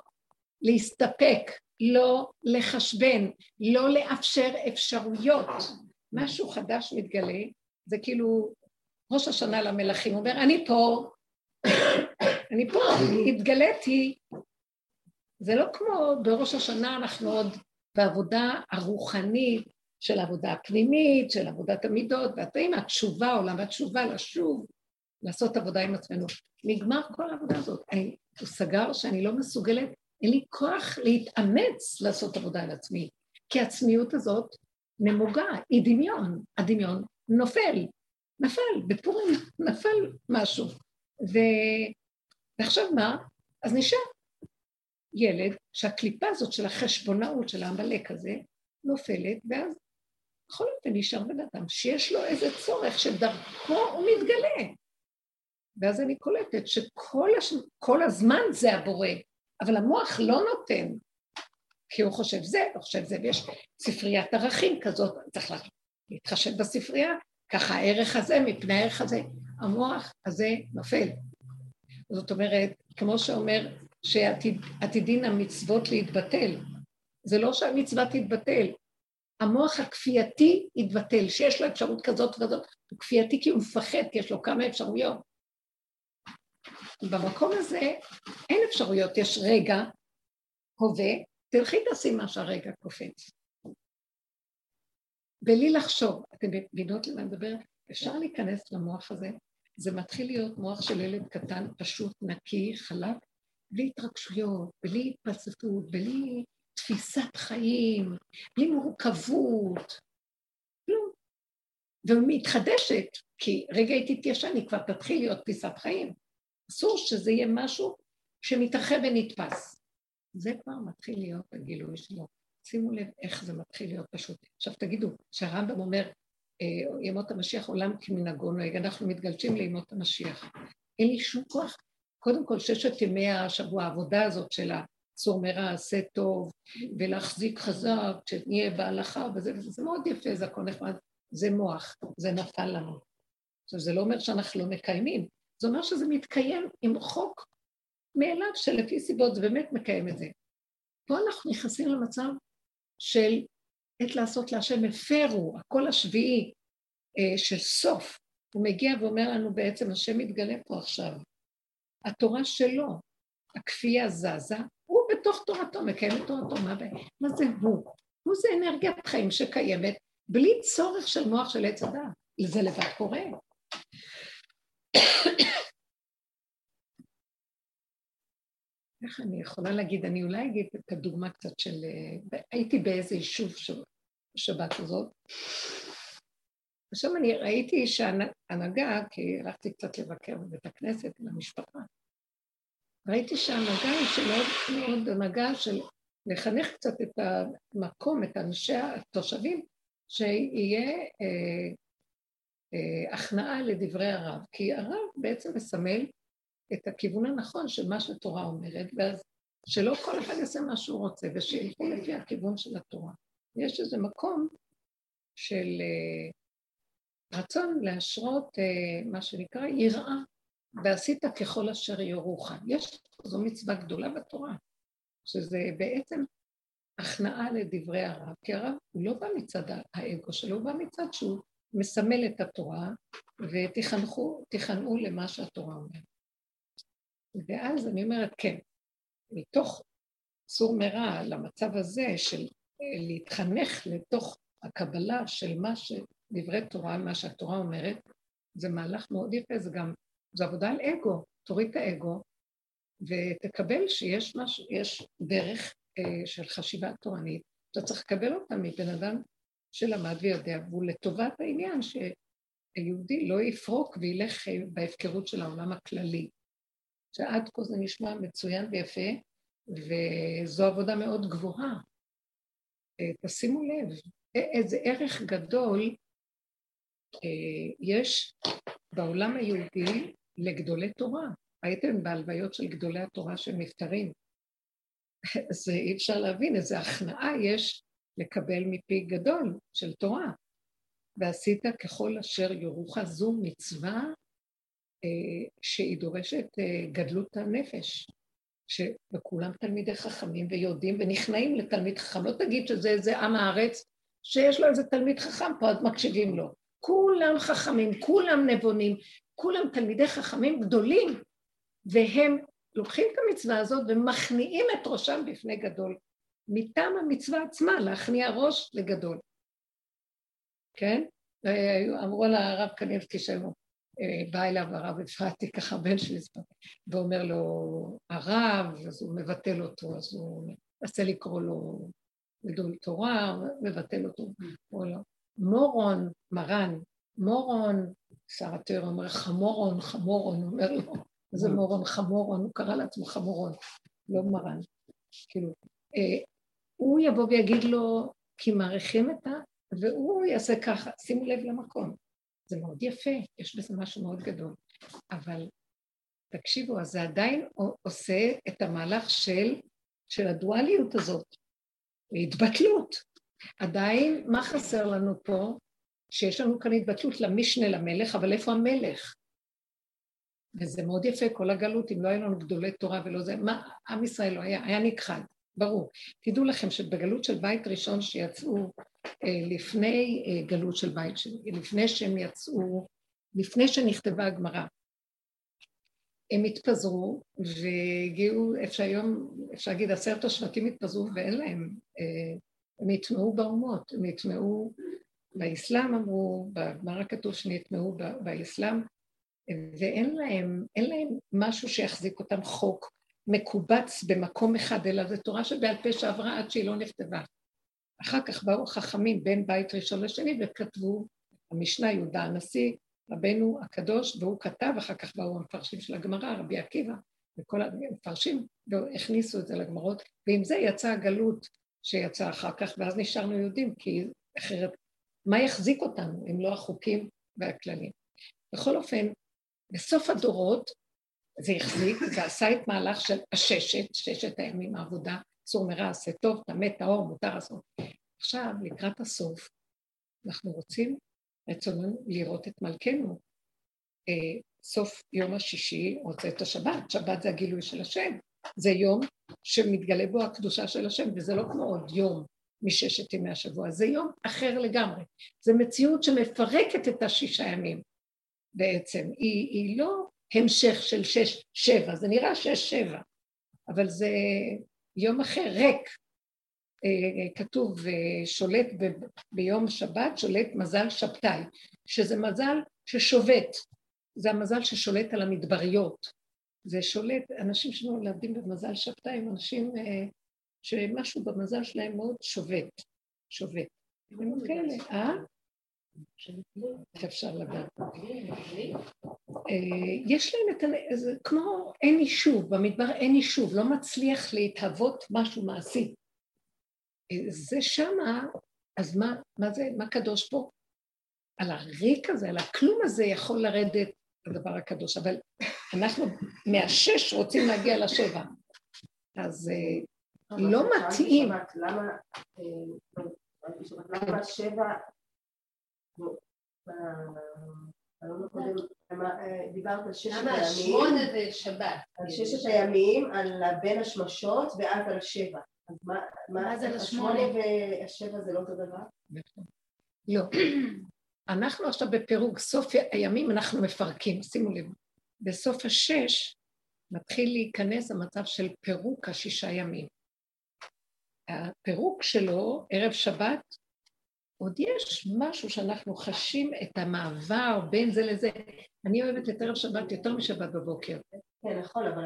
להסתפק, לא לחשבן, לא לאפשר אפשרויות. משהו חדש מתגלה, זה כאילו ראש השנה למלכים, אומר, אני פה, אני פה, התגליתי. זה לא כמו בראש השנה אנחנו עוד בעבודה הרוחנית של העבודה הפנימית, של עבודת המידות, והתאים, התשובה, עולם התשובה, לשוב, לעשות עבודה עם עצמנו. נגמר כל העבודה הזאת. אני, הוא סגר שאני לא מסוגלת, אין לי כוח להתאמץ לעשות עבודה על עצמי, כי העצמיות הזאת נמוגה, היא דמיון, הדמיון נופל, נפל, בפורים (laughs) נפל משהו. ו... ועכשיו מה? אז נשאר ילד שהקליפה הזאת של החשבונאות של העמלק הזה נופלת, ואז בכל אופן נשאר בן אדם שיש לו איזה צורך שדרכו הוא מתגלה. ואז אני קולטת שכל הש... הזמן זה הבורא, אבל המוח לא נותן, כי הוא חושב זה, הוא חושב זה, ויש ספריית ערכים כזאת, צריך להתחשב בספרייה, ככה הערך הזה מפני הערך הזה, המוח הזה נופל. זאת אומרת, כמו שאומר שעתידין המצוות להתבטל. זה לא שהמצווה תתבטל, המוח הכפייתי יתבטל, שיש לו אפשרות כזאת וכזאת, הוא כפייתי כי הוא מפחד, כי יש לו כמה אפשרויות. במקום הזה אין אפשרויות, יש רגע, הווה, תלכי תעשי מה שהרגע קופץ. בלי לחשוב, אתם מבינות למה אני מדברת? אפשר להיכנס למוח הזה, זה מתחיל להיות מוח של ילד קטן, פשוט, נקי, חלק, בלי התרגשויות, בלי התפלספות, בלי תפיסת חיים, בלי מורכבות, כלום. ומתחדשת, כי רגע היא תתיישן, היא כבר תתחיל להיות תפיסת חיים. אסור שזה יהיה משהו שמתרחב ונתפס. זה כבר מתחיל להיות הגילוי שלו. שימו לב איך זה מתחיל להיות פשוט. עכשיו תגידו, כשהרמב"ם אומר, אה, ימות המשיח עולם כמנהגו נוהג, אנחנו מתגלשים לימות המשיח. אין לי שום כוח. קודם כל, ששת ימי השבוע, העבודה הזאת של הסור מרע, עשה טוב, ולהחזיק חזק, שנהיה בהלכה, וזה, וזה מאוד יפה, זה הכל נחמד, זה מוח, זה נפל לנו. עכשיו, זה לא אומר שאנחנו לא מקיימים, זה אומר שזה מתקיים עם חוק מאליו, שלפי סיבות זה באמת מקיים את זה. פה אנחנו נכנסים למצב של עת לעשות להשם הפרו, הקול השביעי אה, של סוף. הוא מגיע ואומר לנו בעצם, השם מתגלה פה עכשיו. התורה שלו, הכפייה זזה, הוא בתוך תורתו מקיים את תורתו, מה, מה זה הוא? הוא זה אנרגיית חיים שקיימת בלי צורך של מוח של עץ הדעת, זה לבד קורה. איך אני יכולה להגיד, אני אולי אגיד את הדוגמה קצת של... הייתי באיזה יישוב שבת הזאת, עכשיו אני ראיתי שהנהגה, כי הלכתי קצת לבקר בבית הכנסת עם המשפחה, ראיתי שההנהגה היא שמאוד מאוד הנהגה של לחנך קצת את המקום, את אנשי התושבים, שיהיה אה, הכנעה לדברי הרב, כי הרב בעצם מסמל את הכיוון הנכון של מה שהתורה אומרת, ואז שלא כל אחד יעשה מה שהוא רוצה, ושילכו לפי הכיוון של התורה. יש איזה מקום של אה, רצון להשרות אה, מה שנקרא יראה, ועשית ככל אשר יורוך. יש, זו מצווה גדולה בתורה, שזה בעצם הכנעה לדברי הרב, כי הרב הוא לא בא מצד האגו שלו, הוא בא מצד שהוא מסמל את התורה, ותכנעו למה שהתורה אומרת. ואז אני אומרת, כן, מתוך סור מרע למצב הזה של אה, להתחנך לתוך הקבלה של מה שדברי תורה, מה שהתורה אומרת, זה מהלך מאוד יפה, זה גם, זה עבודה על אגו, תוריד את האגו ותקבל שיש מש, דרך אה, של חשיבה תורנית, אתה צריך לקבל אותה מבן אדם שלמד ויודע, והוא לטובת העניין שיהודי לא יפרוק וילך אה, בהפקרות של העולם הכללי. שעד כה זה נשמע מצוין ויפה, וזו עבודה מאוד גבוהה. אה, תשימו לב, איזה ערך גדול אה, יש בעולם היהודי לגדולי תורה. הייתם בהלוויות של גדולי התורה שהם נפטרים. (laughs) אז אי אפשר להבין איזה הכנעה יש לקבל מפי גדול של תורה. ועשית ככל אשר יורוך זו מצווה אה, שהיא דורשת אה, גדלות הנפש, שכולם תלמידי חכמים ויודעים ונכנעים לתלמיד חכם. לא תגיד שזה איזה עם הארץ שיש לו איזה תלמיד חכם פה, אז מקשיבים לו. כולם חכמים, כולם נבונים, כולם תלמידי חכמים גדולים, והם לוקחים את המצווה הזאת ומכניעים את ראשם בפני גדול. מטעם המצווה עצמה, להכניע ראש לגדול. כן? אמרו לרב קניבסקי שהיו אה, בא אליו הרב אפרתי, ככה בן שלי, ואומר לו, הרב, אז הוא מבטל אותו, אז הוא מנסה לקרוא לו גדול תורה, מבטל אותו. מורון, מרן, מורון, שר התיאור אומר חמורון, חמורון, הוא אומר לו, זה מורון, חמורון, הוא קרא לעצמו חמורון, לא מרן. כאילו, אה, הוא יבוא ויגיד לו, כי מעריכים את ה... והוא יעשה ככה, שימו לב למקום. זה מאוד יפה, יש בזה משהו מאוד גדול. אבל תקשיבו, אז זה עדיין עושה את המהלך של, של הדואליות הזאת, התבטלות. עדיין, מה חסר לנו פה? שיש לנו כאן התבטלות למשנה למלך, אבל איפה המלך? וזה מאוד יפה, כל הגלות, אם לא היו לנו גדולי תורה ולא זה, מה, עם ישראל לא היה, היה נכחד, ברור. תדעו לכם שבגלות של בית ראשון שיצאו אה, לפני אה, גלות של בית שני, לפני שהם יצאו, לפני שנכתבה הגמרא, הם התפזרו והגיעו, אפשר היום, אפשר להגיד עשרת השבטים התפזרו ואין להם, אה, הם נטמעו באומות, הם נטמעו באסלאם אמרו, בגמרא כתוב שנטמעו באסלאם, ואין להם, אין להם משהו שיחזיק אותם חוק מקובץ במקום אחד, אלא זו תורה שבעל פה שעברה עד שהיא לא נכתבה. אחר כך באו חכמים בין בית ראשון לשני וכתבו, המשנה יהודה הנשיא, רבנו הקדוש, והוא כתב, אחר כך באו המפרשים של הגמרא, רבי עקיבא, וכל המפרשים, והכניסו את זה לגמרות, ועם זה יצאה הגלות שיצאה אחר כך, ואז נשארנו יהודים, כי אחרת, מה יחזיק אותנו אם לא החוקים והכללים? בכל אופן, בסוף הדורות זה החזיק, זה עשה את מהלך של הששת, ששת הימים העבודה, צור מרע, עשה טוב, טמא, טהור, מותר לעשות. עכשיו, לקראת הסוף, אנחנו רוצים, רצוננו לראות את מלכנו. אה, סוף יום השישי רוצה את השבת, שבת זה הגילוי של השם, זה יום שמתגלה בו הקדושה של השם, וזה לא כמו עוד יום מששת ימי השבוע, זה יום אחר לגמרי. זה מציאות שמפרקת את השישה ימים בעצם, היא, היא לא המשך של שש-שבע, זה נראה שש-שבע, אבל זה יום אחר, ריק. אה, כתוב, אה, שולט ב, ביום שבת, שולט מזל שבתאי, שזה מזל ששובת, זה המזל ששולט על המדבריות. זה שולט, אנשים שנולדים במזל שבתאי הם אנשים אה, שמשהו במזל שלהם מאוד שובת, שובת. הם כאלה, אה? איך אפשר לדעת? אה, יש להם את ה... זה כמו אין יישוב, במדבר אין יישוב, לא מצליח להתהוות משהו מעשי. אה, זה שמה, אז מה, מה זה, מה קדוש פה? על הריק הזה, על הכלום הזה יכול לרדת הדבר הקדוש, אבל אנחנו מהשש רוצים להגיע לשבע. אז אה, לא מתאים. למה למה שבע דיברת על ששת הימים. למה השמונה זה שבת? על ששת הימים, על בין השמשות ואז על שבע. אז מה זה השמונה והשבע זה לא אותו דבר? לא. אנחנו עכשיו בפירוק, סוף הימים אנחנו מפרקים, שימו לב. בסוף השש מתחיל להיכנס המצב של פירוק השישה ימים. הפירוק שלו, ערב שבת, עוד יש משהו שאנחנו חשים את המעבר בין זה לזה. אני אוהבת את ערב שבת יותר משבת בבוקר. כן, נכון, אבל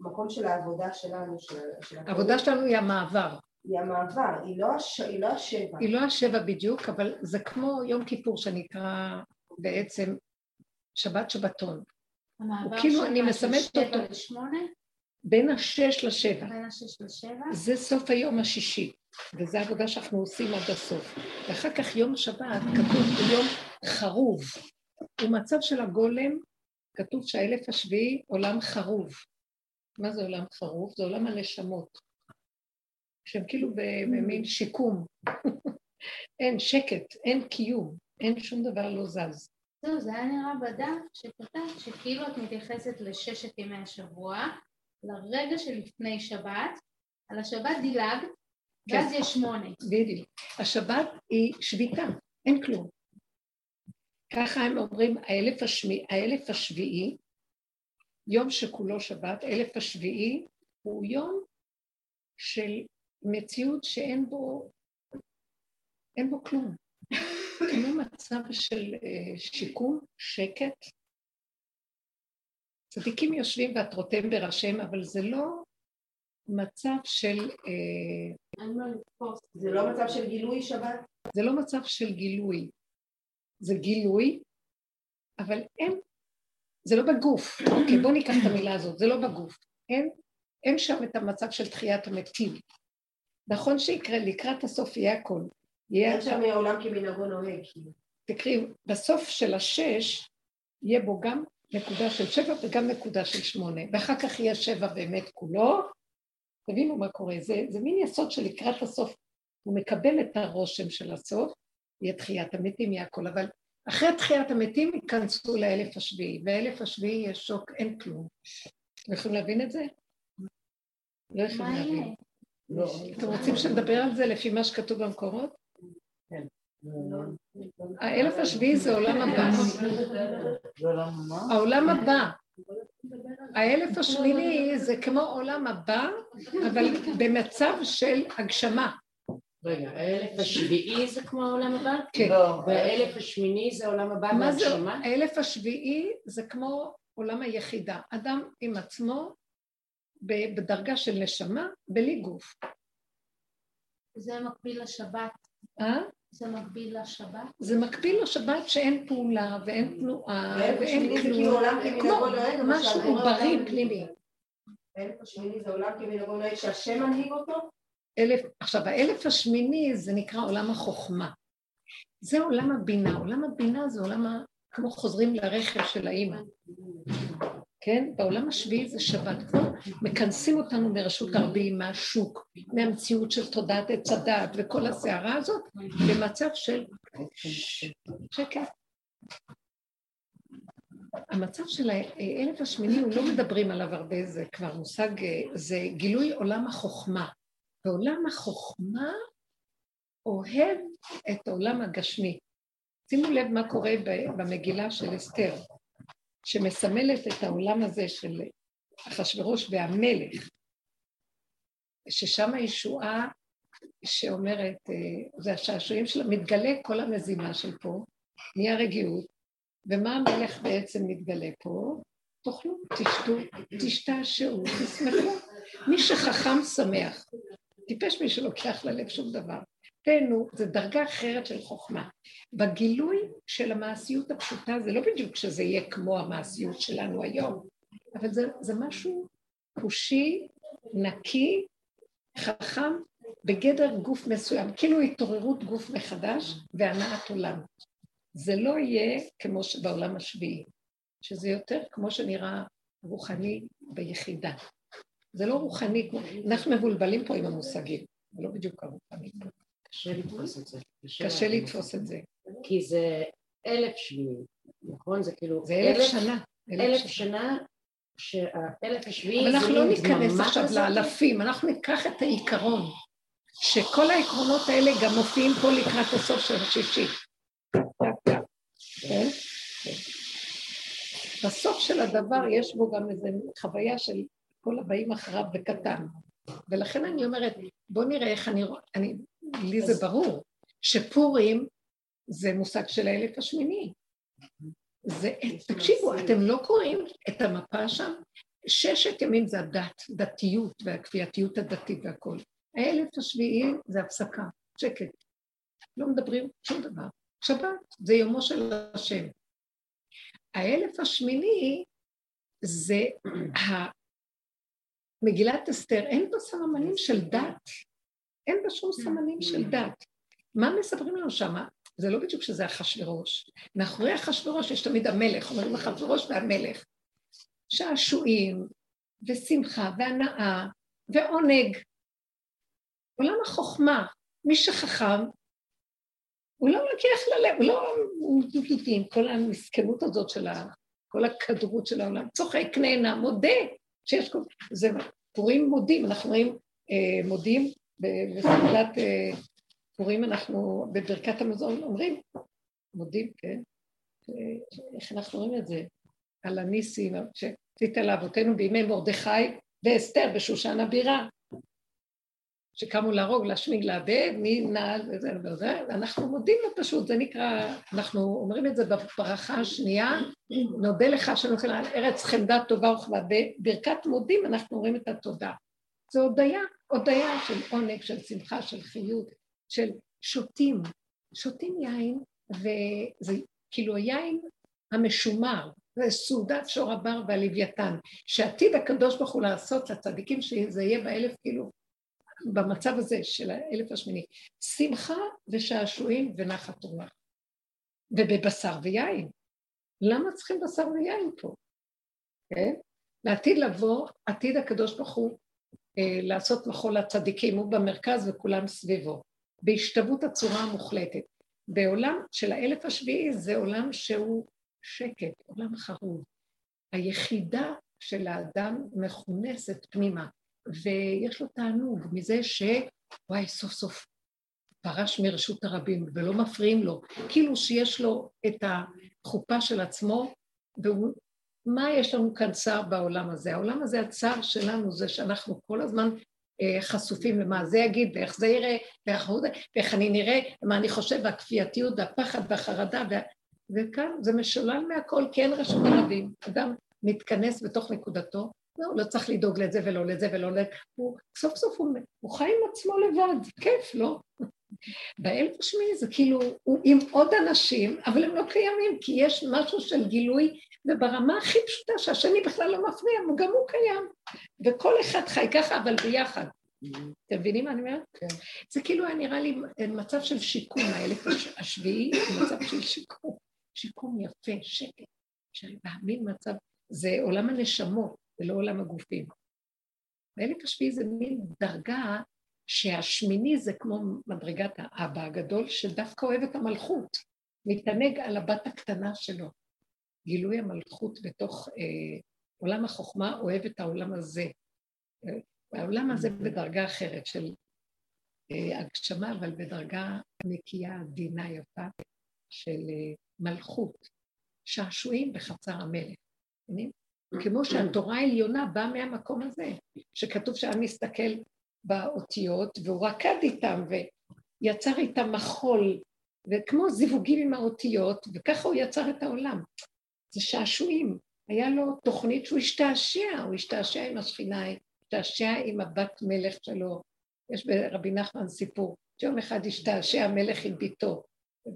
המקום של העבודה שלנו, של... העבודה שלנו היא המעבר. היא המעבר, היא לא, הש... היא לא השבע. היא לא השבע בדיוק, אבל זה כמו יום כיפור שנקרא בעצם שבת שבתון. המעבר כאילו אני מסמלת אותו. לשמונה? בין השש לשבע. בין השש לשבע? זה סוף היום השישי. וזו עבודה שאנחנו עושים עד הסוף. ואחר כך יום שבת כתוב ביום חרוב. הוא מצב של הגולם, כתוב שהאלף השביעי עולם חרוב. מה זה עולם חרוב? זה עולם הנשמות. שהם כאילו במין שיקום. (laughs) אין שקט, אין קיום, אין שום דבר לא זז. זהו, זה היה נראה בדף שכתב שכאילו את מתייחסת לששת ימי השבוע, לרגע שלפני שבת, על השבת דילגת. ואז יש שמונה. בדיוק. השבת היא שביתה, אין כלום. ככה הם אומרים, האלף, השמי, האלף השביעי, יום שכולו שבת, אלף השביעי, הוא יום של מציאות שאין בו, אין בו כלום. (laughs) כמו מצב של uh, שיקום, שקט. צדיקים יושבים ואת רותם בראשיהם, אבל זה לא מצב של... אה, זה לא מצב של גילוי שבת? זה לא מצב של גילוי. זה גילוי, אבל אין, זה לא בגוף. אוקיי, בואו ניקח את המילה הזאת, זה לא בגוף. אין, אין שם את המצב של תחיית המתים. נכון שיקרה, לקראת הסוף יהיה הכל. יהיה... אין שם העולם כמנהגו נוהג. תקראי, בסוף של השש, יהיה בו גם נקודה של שבע וגם נקודה של שמונה, ואחר כך יהיה שבע באמת כולו, תבינו מה קורה, זה, זה מין יסוד שלקראת הסוף הוא מקבל את הרושם של הסוף, יהיה תחיית המתים, יהיה הכל, אבל אחרי תחיית המתים ייכנסו לאלף השביעי, והאלף השביעי יש שוק, אין כלום. אתם יכולים להבין את זה? לא יכולים להבין. לא. אתם רוצים שנדבר על זה לפי מה שכתוב במקורות? כן. האלף השביעי זה עולם הבא. העולם הבא. האלף השמיני זה כמו עולם הבא, אבל במצב של הגשמה. רגע, האלף השביעי זה כמו העולם הבא? כן. לא, והאלף השמיני זה עולם הבא בהגשמה? מה זה, האלף השביעי זה כמו עולם היחידה. אדם עם עצמו בדרגה של נשמה, בלי גוף. זה מקביל לשבת. אה? זה מקביל לשבת? זה מקביל לשבת שאין פעולה ואין תנועה ואין כלום. כמו משהו בריא פנימי. האלף השמיני זה עולם כמנהגו נוהג שהשם מנהיג אותו? אלף, עכשיו האלף השמיני זה נקרא עולם החוכמה. זה עולם הבינה, עולם הבינה זה עולם ה... כמו חוזרים לרכב של האימא. כן? בעולם השביעי זה שבת. כבר מכנסים אותנו מרשות הרבים, מהשוק, מהמציאות של תודעת עץ הדת וכל הסערה הזאת, למצב של שקט. המצב של האלף השמיני, הוא לא מדברים עליו הרבה, זה כבר מושג, זה גילוי עולם החוכמה. ועולם החוכמה אוהב את העולם הגשמי. שימו לב מה קורה במגילה של אסתר. שמסמלת את העולם הזה של אחשורוש והמלך, ששם הישועה שאומרת, אה, זה השעשועים שלה, מתגלה כל המזימה של פה, נהיה רגיעות, ומה המלך בעצם מתגלה פה? תאכלו, תשתו, תשתעשעו, תשמחו. מי שחכם שמח. טיפש מי שלוקח ללב שום דבר. תהנו, זו דרגה אחרת של חוכמה. בגילוי של המעשיות הפשוטה, זה לא בדיוק שזה יהיה כמו המעשיות שלנו היום, אבל זה, זה משהו חושי, נקי, חכם, בגדר גוף מסוים, כאילו התעוררות גוף מחדש והנעת עולם. זה לא יהיה כמו שבעולם השביעי, שזה יותר כמו שנראה רוחני ביחידה. זה לא רוחני, אנחנו מבולבלים פה עם המושגים, זה לא בדיוק הרוחני. קשה לתפוס את זה. כי זה אלף שביעי, נכון? זה כאילו... זה אלף שנה. אלף שנה, שהאלף השביעי אבל אנחנו לא ניכנס עכשיו לאלפים, אנחנו ניקח את העיקרון, שכל העקרונות האלה גם מופיעים פה לקראת הסוף של השישי. כן? בסוף של הדבר יש בו גם איזו חוויה של כל הבאים אחריו בקטן. ולכן אני אומרת, בואו נראה איך אני רואה, לי זה ברור, שפורים זה מושג של האלף השמיני. זה, תקשיבו, אתם לא קוראים את המפה שם? ששת ימים זה הדת, דתיות והכפייתיות הדתית והכול. האלף השביעי זה הפסקה, שקט. לא מדברים שום דבר. שבת זה יומו של השם. האלף השמיני זה מגילת אסתר, אין בה סממנים של דת. אין בה שום סמנים של דת. מה מספרים לנו שמה? זה לא בדיוק שזה אחשוורוש. מאחורי אחשוורוש יש תמיד המלך, אומרים אחשוורוש והמלך. שעשועים, ושמחה, והנאה, ועונג. עולם החוכמה, מי שחכם, הוא לא לוקח ללב, הוא לא עם כל המסכנות הזאת של ה... כל הכדרות של העולם, צוחק, נהנה, מודה שיש כל... זה פורים מודים, אנחנו רואים אה, מודים בסעודת אה, פורים אנחנו, בברכת המזון אומרים, מודים, כן? איך אנחנו רואים את זה? על הניסים שעשית לאבותינו בימי מרדכי ואסתר בשושן הבירה, שקמו להרוג, להשמיד, לאבד, מי נעל וזה וזה, ואנחנו מודים לו פשוט, זה נקרא, אנחנו אומרים את זה בברכה השנייה, נודה לך שנוכל על ארץ חמדה טובה וכבדה, בברכת מודים אנחנו אומרים את התודה. זה הודיה, הודיה של עונג, של שמחה, של חיות, של שותים, שותים יין, וזה כאילו היין המשומר, זה סעודת שור הבר והלוויתן, שעתיד הקדוש ברוך הוא לעשות לצדיקים שזה יהיה באלף כאילו, במצב הזה של האלף השמיני, שמחה ושעשועים ונחת רוח, ובבשר ויין. למה צריכים בשר ויין פה? כן? לעתיד לבוא, עתיד הקדוש ברוך הוא לעשות מחול לצדיקים, הוא במרכז וכולם סביבו. בהשתוות הצורה המוחלטת. בעולם של האלף השביעי זה עולם שהוא שקט, עולם חרוב. היחידה של האדם מכונסת פנימה, ויש לו תענוג מזה ש... וואי, סוף סוף פרש מרשות הרבים ולא מפריעים לו, כאילו שיש לו את החופה של עצמו, והוא... מה יש לנו כאן צער בעולם הזה? העולם הזה, הצער שלנו זה שאנחנו כל הזמן אה, חשופים למה זה יגיד, ואיך זה יראה, ואיך, ואיך אני נראה, מה אני חושב, והכפייתיות, והפחד, והחרדה, וה... וכאן זה משולל מהכל, כי אין רשות הרבים. אדם מתכנס בתוך נקודתו, לא, לא צריך לדאוג לזה ולא לזה ולא לזה, הוא סוף סוף הוא, הוא חי עם עצמו לבד, כיף, לא? באלף השמיני זה כאילו, הוא עם עוד אנשים, אבל הם לא קיימים, כי יש משהו של גילוי, וברמה הכי פשוטה שהשני בכלל לא מפריע, וגם הוא קיים. וכל אחד חי ככה, אבל ביחד. אתם מבינים מה אני אומרת? כן. זה כאילו היה נראה לי מצב של שיקום, האלף השביעי, מצב של שיקום. שיקום יפה, שקט. שאני מאמין מצב, זה עולם הנשמות, זה לא עולם הגופים. באלף השביעי זה מין דרגה שהשמיני זה כמו מדרגת האבא הגדול, שדווקא אוהב את המלכות, מתענג על הבת הקטנה שלו. גילוי המלכות בתוך אה, עולם החוכמה אוהב את העולם הזה. העולם הזה בדרגה אחרת של אה, הגשמה, אבל בדרגה נקייה, עדינה, יפה, של אה, מלכות, שעשועים בחצר המלך. כמו שהתורה העליונה באה מהמקום הזה, שכתוב שהיה מסתכל באותיות והוא רקד איתם ויצר איתם מחול, וכמו זיווגים עם האותיות, וככה הוא יצר את העולם. זה שעשועים. היה לו תוכנית שהוא השתעשע, הוא השתעשע עם השכינה, השתעשע עם הבת מלך שלו. יש ברבי נחמן סיפור, שיום אחד השתעשע המלך עם ביתו,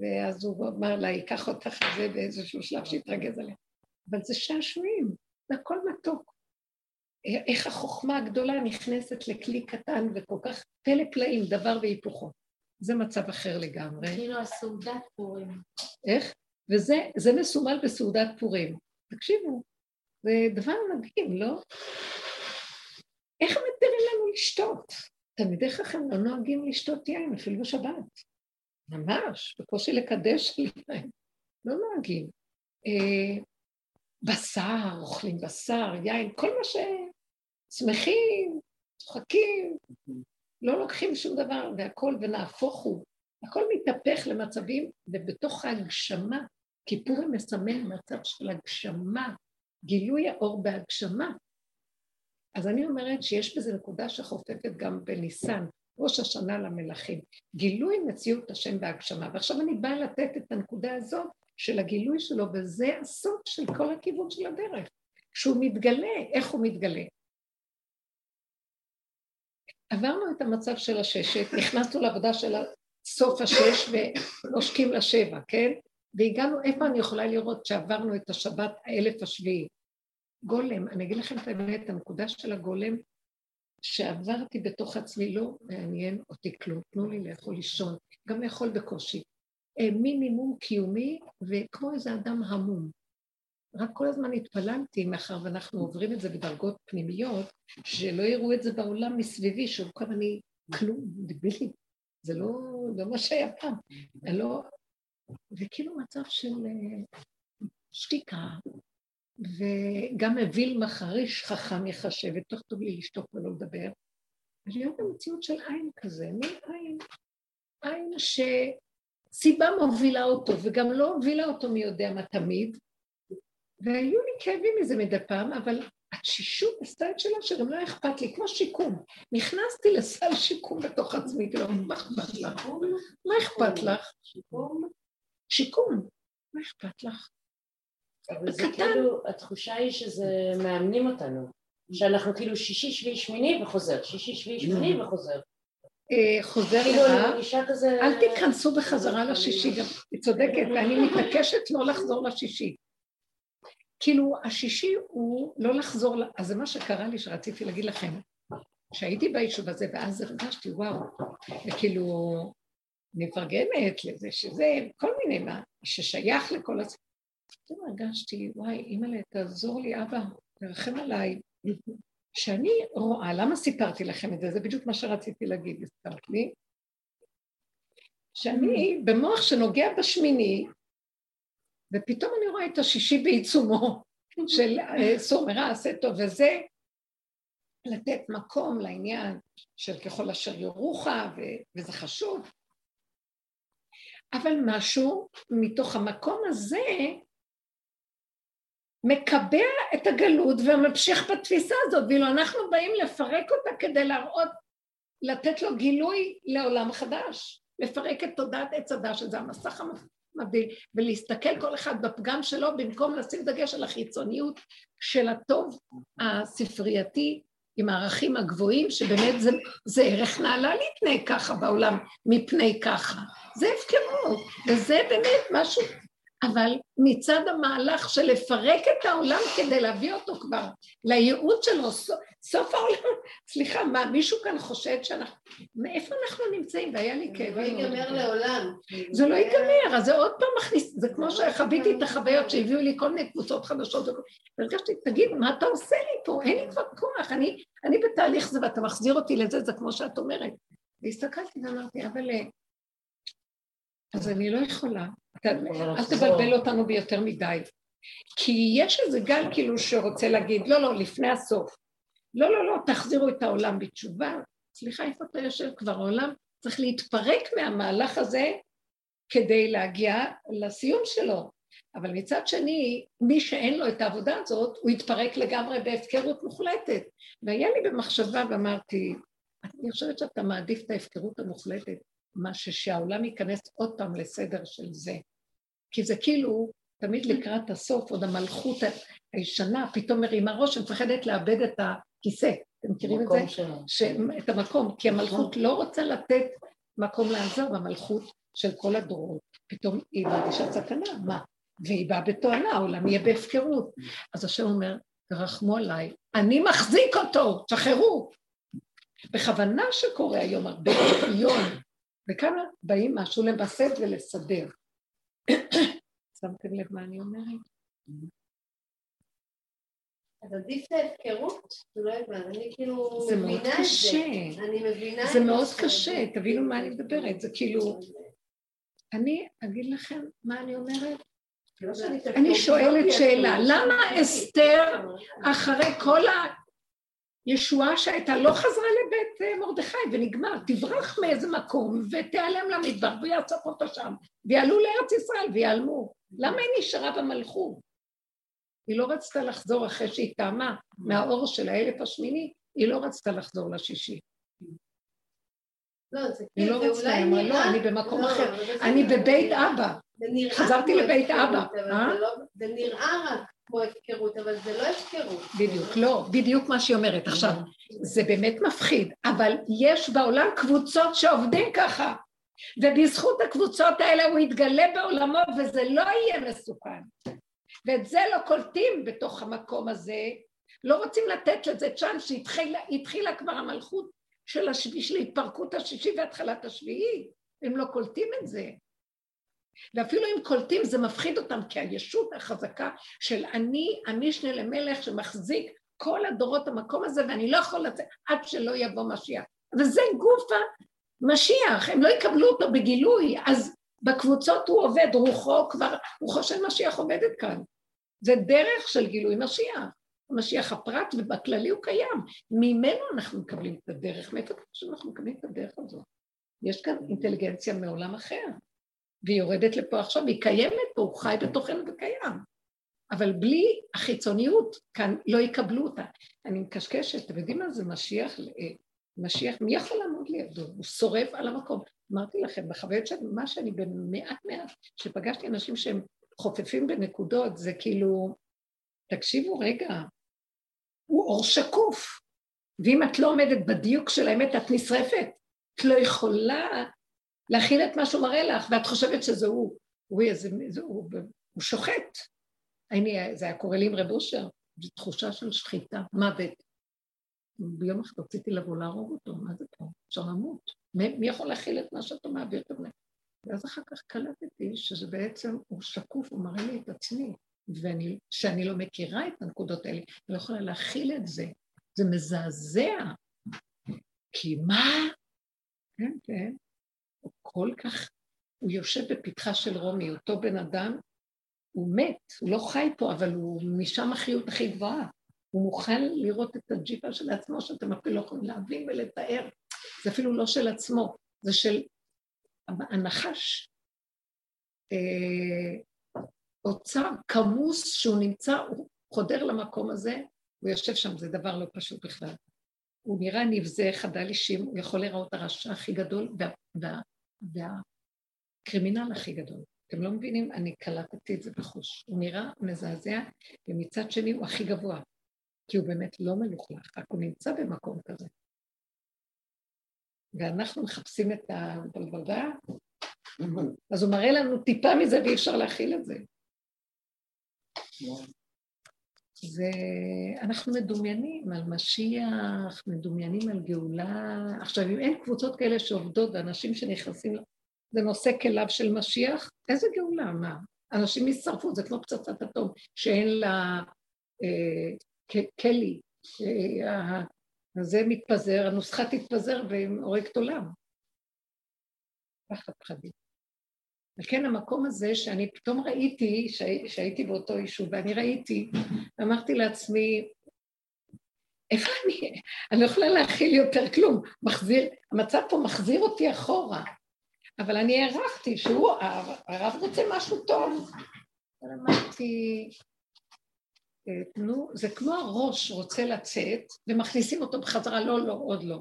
ואז הוא אמר לה, ייקח אותך על זה באיזשהו שלב שיתרגז עליה. אבל זה שעשועים, זה הכל מתוק. איך החוכמה הגדולה נכנסת לכלי קטן וכל כך פלא פלאים, דבר והיפוכו. זה מצב אחר לגמרי. כאילו הסעודת פורים. איך? וזה מסומל בסעודת פורים. תקשיבו, זה דבר מדהים, לא? איך מתירים לנו לשתות? תלמידי חכם לא נוהגים לשתות יין, אפילו בשבת. ממש, בקושי לקדש להם. לא נוהגים. אה, בשר, אוכלים בשר, יין, כל מה ש... שמחים, צוחקים, לא לוקחים שום דבר, והכל, ונהפוך הוא. הכל מתהפך למצבים, ובתוך ההגשמה, כיפורים מסמל מצב של הגשמה, גילוי האור בהגשמה. אז אני אומרת שיש בזה נקודה שחופפת גם בניסן, ראש השנה למלכים. גילוי מציאות השם בהגשמה. ועכשיו אני באה לתת את הנקודה הזאת של הגילוי שלו, וזה הסוף של כל הכיוון של הדרך. שהוא מתגלה, איך הוא מתגלה? עברנו את המצב של הששת, נכנסנו לעבודה של סוף השש ונושקים לשבע, כן? והגענו, איפה אני יכולה לראות שעברנו את השבת האלף השביעי? גולם, אני אגיד לכם את האמת, הנקודה של הגולם שעברתי בתוך עצמי לא מעניין אותי כלום, תנו לי לאכול לישון, גם לאכול בקושי. אה, מינימום קיומי וכמו איזה אדם המום. רק כל הזמן התפללתי, מאחר ואנחנו עוברים את זה בדרגות פנימיות, שלא יראו את זה בעולם מסביבי, שהוא כאן אני כלום, דבילי. זה לא, לא מה שהיה פעם. לא... וכאילו מצב של אה, שתיקה, וגם אוויל מחריש חכם יחשב, יותר טוב לי לשתוק ולא לדבר. ולהיות במציאות של עין כזה, מין עין, עין שסיבה מובילה אותו, וגם לא הובילה אותו מי יודע מה תמיד, והיו לי כאבים מזה מדי פעם, אבל התשישות עשתה את שלה שגם לא אכפת לי, כמו שיקום. נכנסתי לסל שיקום בתוך עצמי, כאילו, מה אכפת לך? מה אכפת לך? שיקום? שיקום, מה אכפת לך? אבל זה כאילו, התחושה היא שזה מאמנים אותנו, שאנחנו כאילו שישי, שביעי, שמיני וחוזר, שישי, שביעי, שמיני וחוזר. אה, חוזר כאילו למה, אל תיכנסו בחזרה לשישי, גם היא צודקת, ואני מתעקשת לא לחזור לשישי. כאילו, השישי הוא לא לחזור, אז זה מה שקרה לי שרציתי להגיד לכם. כשהייתי ביישוב הזה, ואז הרגשתי, וואו, וכאילו, אני מפרגנת לזה שזה, כל מיני, מה, ששייך לכל הסיפור. פתאום הרגשתי, וואי, אימא'לה, תעזור לי, אבא, תרחם עליי. שאני רואה, למה סיפרתי לכם את זה? זה בדיוק מה שרציתי להגיד, הזכרת לי. שאני במוח שנוגע בשמיני, ופתאום אני רואה את השישי בעיצומו (laughs) של אה, סור מרע, עשה טוב, וזה לתת מקום לעניין של ככל אשר יורוך, וזה חשוב. אבל משהו מתוך המקום הזה מקבע את הגלות וממשיך בתפיסה הזאת, ואילו אנחנו באים לפרק אותה כדי להראות, לתת לו גילוי לעולם חדש, לפרק את תודעת עץ הדת, שזה המסך המבדיל, ולהסתכל כל אחד בפגם שלו במקום לשים דגש על החיצוניות של הטוב הספרייתי עם הערכים הגבוהים, שבאמת זה, זה ערך נעלה להתנהג ככה בעולם מפני ככה. זה הפקרות, וזה באמת משהו אבל מצד המהלך של לפרק את העולם כדי להביא אותו כבר לייעוד שלו, סוף העולם, סליחה, מה, מישהו כאן חושד שאנחנו, מאיפה אנחנו נמצאים? והיה לי כאב. זה לא ייגמר לעולם. זה לא ייגמר, אז זה עוד פעם מכניס, זה כמו שחוויתי את החוויות שהביאו לי כל מיני קבוצות חדשות, והרגשתי, תגיד, מה אתה עושה לי פה? אין לי כבר כוח, אני, אני בתהליך זה ואתה מחזיר אותי לזה, זה כמו שאת אומרת. והסתכלתי ואמרתי, אבל אה, אז אני לא יכולה. אתה, אל תבלבל אותנו ביותר מדי. כי יש איזה גל כאילו שרוצה להגיד, לא, לא, לפני הסוף. לא, לא, לא, תחזירו את העולם בתשובה. סליחה, איפה אתה יושב כבר? העולם צריך להתפרק מהמהלך הזה כדי להגיע לסיום שלו. אבל מצד שני, מי שאין לו את העבודה הזאת, הוא יתפרק לגמרי בהפקרות מוחלטת. והיה לי במחשבה ואמרתי, אני חושבת שאתה מעדיף את ההפקרות המוחלטת מה שהעולם ייכנס עוד פעם לסדר של זה. כי זה כאילו, תמיד לקראת הסוף, עוד המלכות הישנה פתאום מרימה ראש ומפחדת לאבד את הכיסא. אתם מכירים את זה? ש... את המקום, כי המלכות לא רוצה לתת מקום לעזוב, המלכות של כל הדורות. פתאום היא מרגישה סכנה, מה? והיא באה בתואנה, העולם יהיה בהפקרות. אז השם אומר, תרחמו עליי, אני מחזיק אותו, תשחררו. בכוונה שקורה היום הרבה דחיון וכמה באים משהו למסד ולסדר. (coughs) שמתם לב מה אני אומרת? אז עדיף? זה לא הבנת, אני כאילו מבינה את זה. קשה. אני מבינה את זה. זה מאוד קשה, תבינו מה אני מדברת, זה כאילו... אני אגיד לכם מה אני אומרת? לא אני שואלת שאלה, למה אסתר אחרי כל ישועה שהייתה לא חזרה לבית אה, מרדכי ונגמר, תברח מאיזה מקום ותיעלם למדבר ויעצור אותו שם ויעלו לארץ ישראל ויעלמו. למה היא נשארה במלכות? היא לא רצתה לחזור אחרי שהיא טעמה מהאור של האלף השמיני, היא לא רצתה לחזור לשישי. לא, זה היא לא רצתה, היא אמרה, לא, אני במקום לא, אחר, אני בבית אבא. חזרתי לבית אבא. אה? לא- זה נראה רק כמו הפקרות, אבל זה לא הפקרות. בדיוק, לא, בדיוק מה שהיא אומרת. עכשיו, זה באמת מפחיד, אבל יש בעולם קבוצות שעובדים ככה, ובזכות הקבוצות האלה הוא יתגלה בעולמו וזה לא יהיה מסוכן. ואת זה לא קולטים בתוך המקום הזה, לא רוצים לתת לזה צ'אנס שהתחילה כבר המלכות של, השביעי, של התפרקות השישי והתחלת השביעי, הם לא קולטים את זה. ואפילו אם קולטים זה מפחיד אותם, כי הישות החזקה של אני המשנה למלך שמחזיק כל הדורות המקום הזה ואני לא יכול לצאת עד שלא יבוא משיח. וזה גוף המשיח, הם לא יקבלו אותו בגילוי, אז בקבוצות הוא עובד, רוחו כבר, רוחו של משיח עובדת כאן. זה דרך של גילוי משיח. משיח הפרט ובכללי הוא קיים. ממנו אנחנו מקבלים את הדרך. מאיפה שאנחנו מקבלים את הדרך הזאת? יש כאן אינטליגנציה מעולם אחר. והיא יורדת לפה עכשיו, והיא קיימת פה, הוא חי בתוכנו וקיים. אבל בלי החיצוניות, כאן לא יקבלו אותה. אני מקשקשת, אתם יודעים מה זה משיח? אה, משיח, מי יכול לעמוד לידו? הוא שורף על המקום. אמרתי לכם, בחוויות של מה שאני במעט מעט, שפגשתי אנשים שהם חופפים בנקודות, זה כאילו, תקשיבו רגע, הוא אור שקוף, ואם את לא עומדת בדיוק של האמת, את נשרפת. את לא יכולה להכיל את מה שהוא מראה לך, ואת חושבת שזה הוא. הוא, איזה, זה, הוא, הוא שוחט. אני, זה היה קורה לי עם רב אושר, זו תחושה של שחיטה, מוות. ביום אחד רציתי לבוא להרוג אותו, מה זה פה? אפשר למות. מי, יכול להכיל את מה שאתה מעביר את הבני? ואז אחר כך קלטתי שזה בעצם, הוא שקוף, הוא מראה לי את עצמי, ושאני לא מכירה את הנקודות האלה, אני לא יכולה להכיל את זה. זה מזעזע. כי מה? כן, כן. הוא כל כך הוא יושב בפתחה של רומי, אותו בן אדם, הוא מת, הוא לא חי פה, אבל הוא משם החיות הכי גבוהה. הוא מוכן לראות את הג'יפה של עצמו, שאתם אפילו לא יכולים להבין ולתאר. זה אפילו לא של עצמו, זה של הנחש. אה, אוצר כמוס שהוא נמצא, הוא חודר למקום הזה, הוא יושב שם, זה דבר לא פשוט בכלל. הוא נראה נבזה, חדל אישים, הוא יכול לראות הרשע הכי גדול וה, וה, והקרימינל הכי גדול. אתם לא מבינים? אני קלטתי את זה בחוש. הוא נראה מזעזע, ומצד שני הוא הכי גבוה, כי הוא באמת לא מלוכלך, רק הוא נמצא במקום כזה. ואנחנו מחפשים את הבלבלה, אז הוא מראה לנו טיפה מזה ואי אפשר להכיל את זה. זה, אנחנו מדומיינים על משיח, מדומיינים על גאולה. עכשיו, אם אין קבוצות כאלה שעובדות ואנשים שנכנסים, זה נושא כליו של משיח, איזה גאולה, מה? אנשים ישרפו, זה כמו פצצת אטום, שאין לה אה, כלי, אה, זה מתפזר, הנוסחה תתפזר והורגת עולם. פחד פחדים. וכן המקום הזה שאני פתאום ראיתי, שהייתי באותו יישוב, ואני ראיתי, אמרתי לעצמי, איפה אני? אני לא יכולה להכיל יותר כלום. מחזיר, המצב פה מחזיר אותי אחורה. אבל אני הערכתי שהוא, הרב רוצה משהו טוב. אבל אמרתי, תנו, זה כמו הראש רוצה לצאת, ומכניסים אותו בחזרה, לא, לא, עוד לא.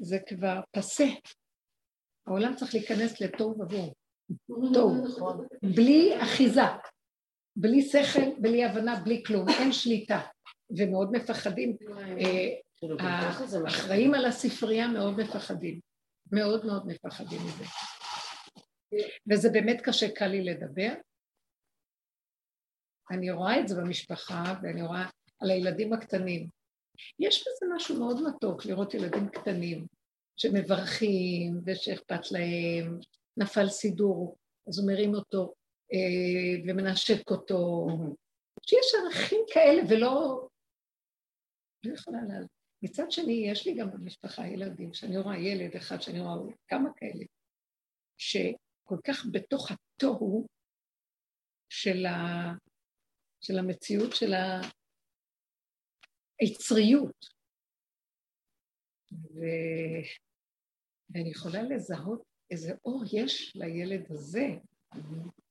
זה כבר פסה. העולם צריך להיכנס לתוהו ובוהו. תוהו. בלי אחיזה, בלי שכל, בלי הבנה, בלי כלום, אין שליטה. ומאוד מפחדים. האחראים על הספרייה מאוד מפחדים. מאוד מאוד מפחדים מזה. וזה באמת קשה, קל לי לדבר. אני רואה את זה במשפחה, ואני רואה על הילדים הקטנים. יש בזה משהו מאוד מתוק לראות ילדים קטנים שמברכים ושאכפת להם, נפל סידור, אז הוא מרים אותו אה, ומנשק אותו, שיש ערכים כאלה ולא... לא יכולה לה... מצד שני, יש לי גם במשפחה ילדים, שאני רואה ילד אחד, שאני רואה כמה כאלה, שכל כך בתוך התוהו של, ה... של המציאות של היצריות. ו... ואני יכולה לזהות איזה אור יש לילד הזה,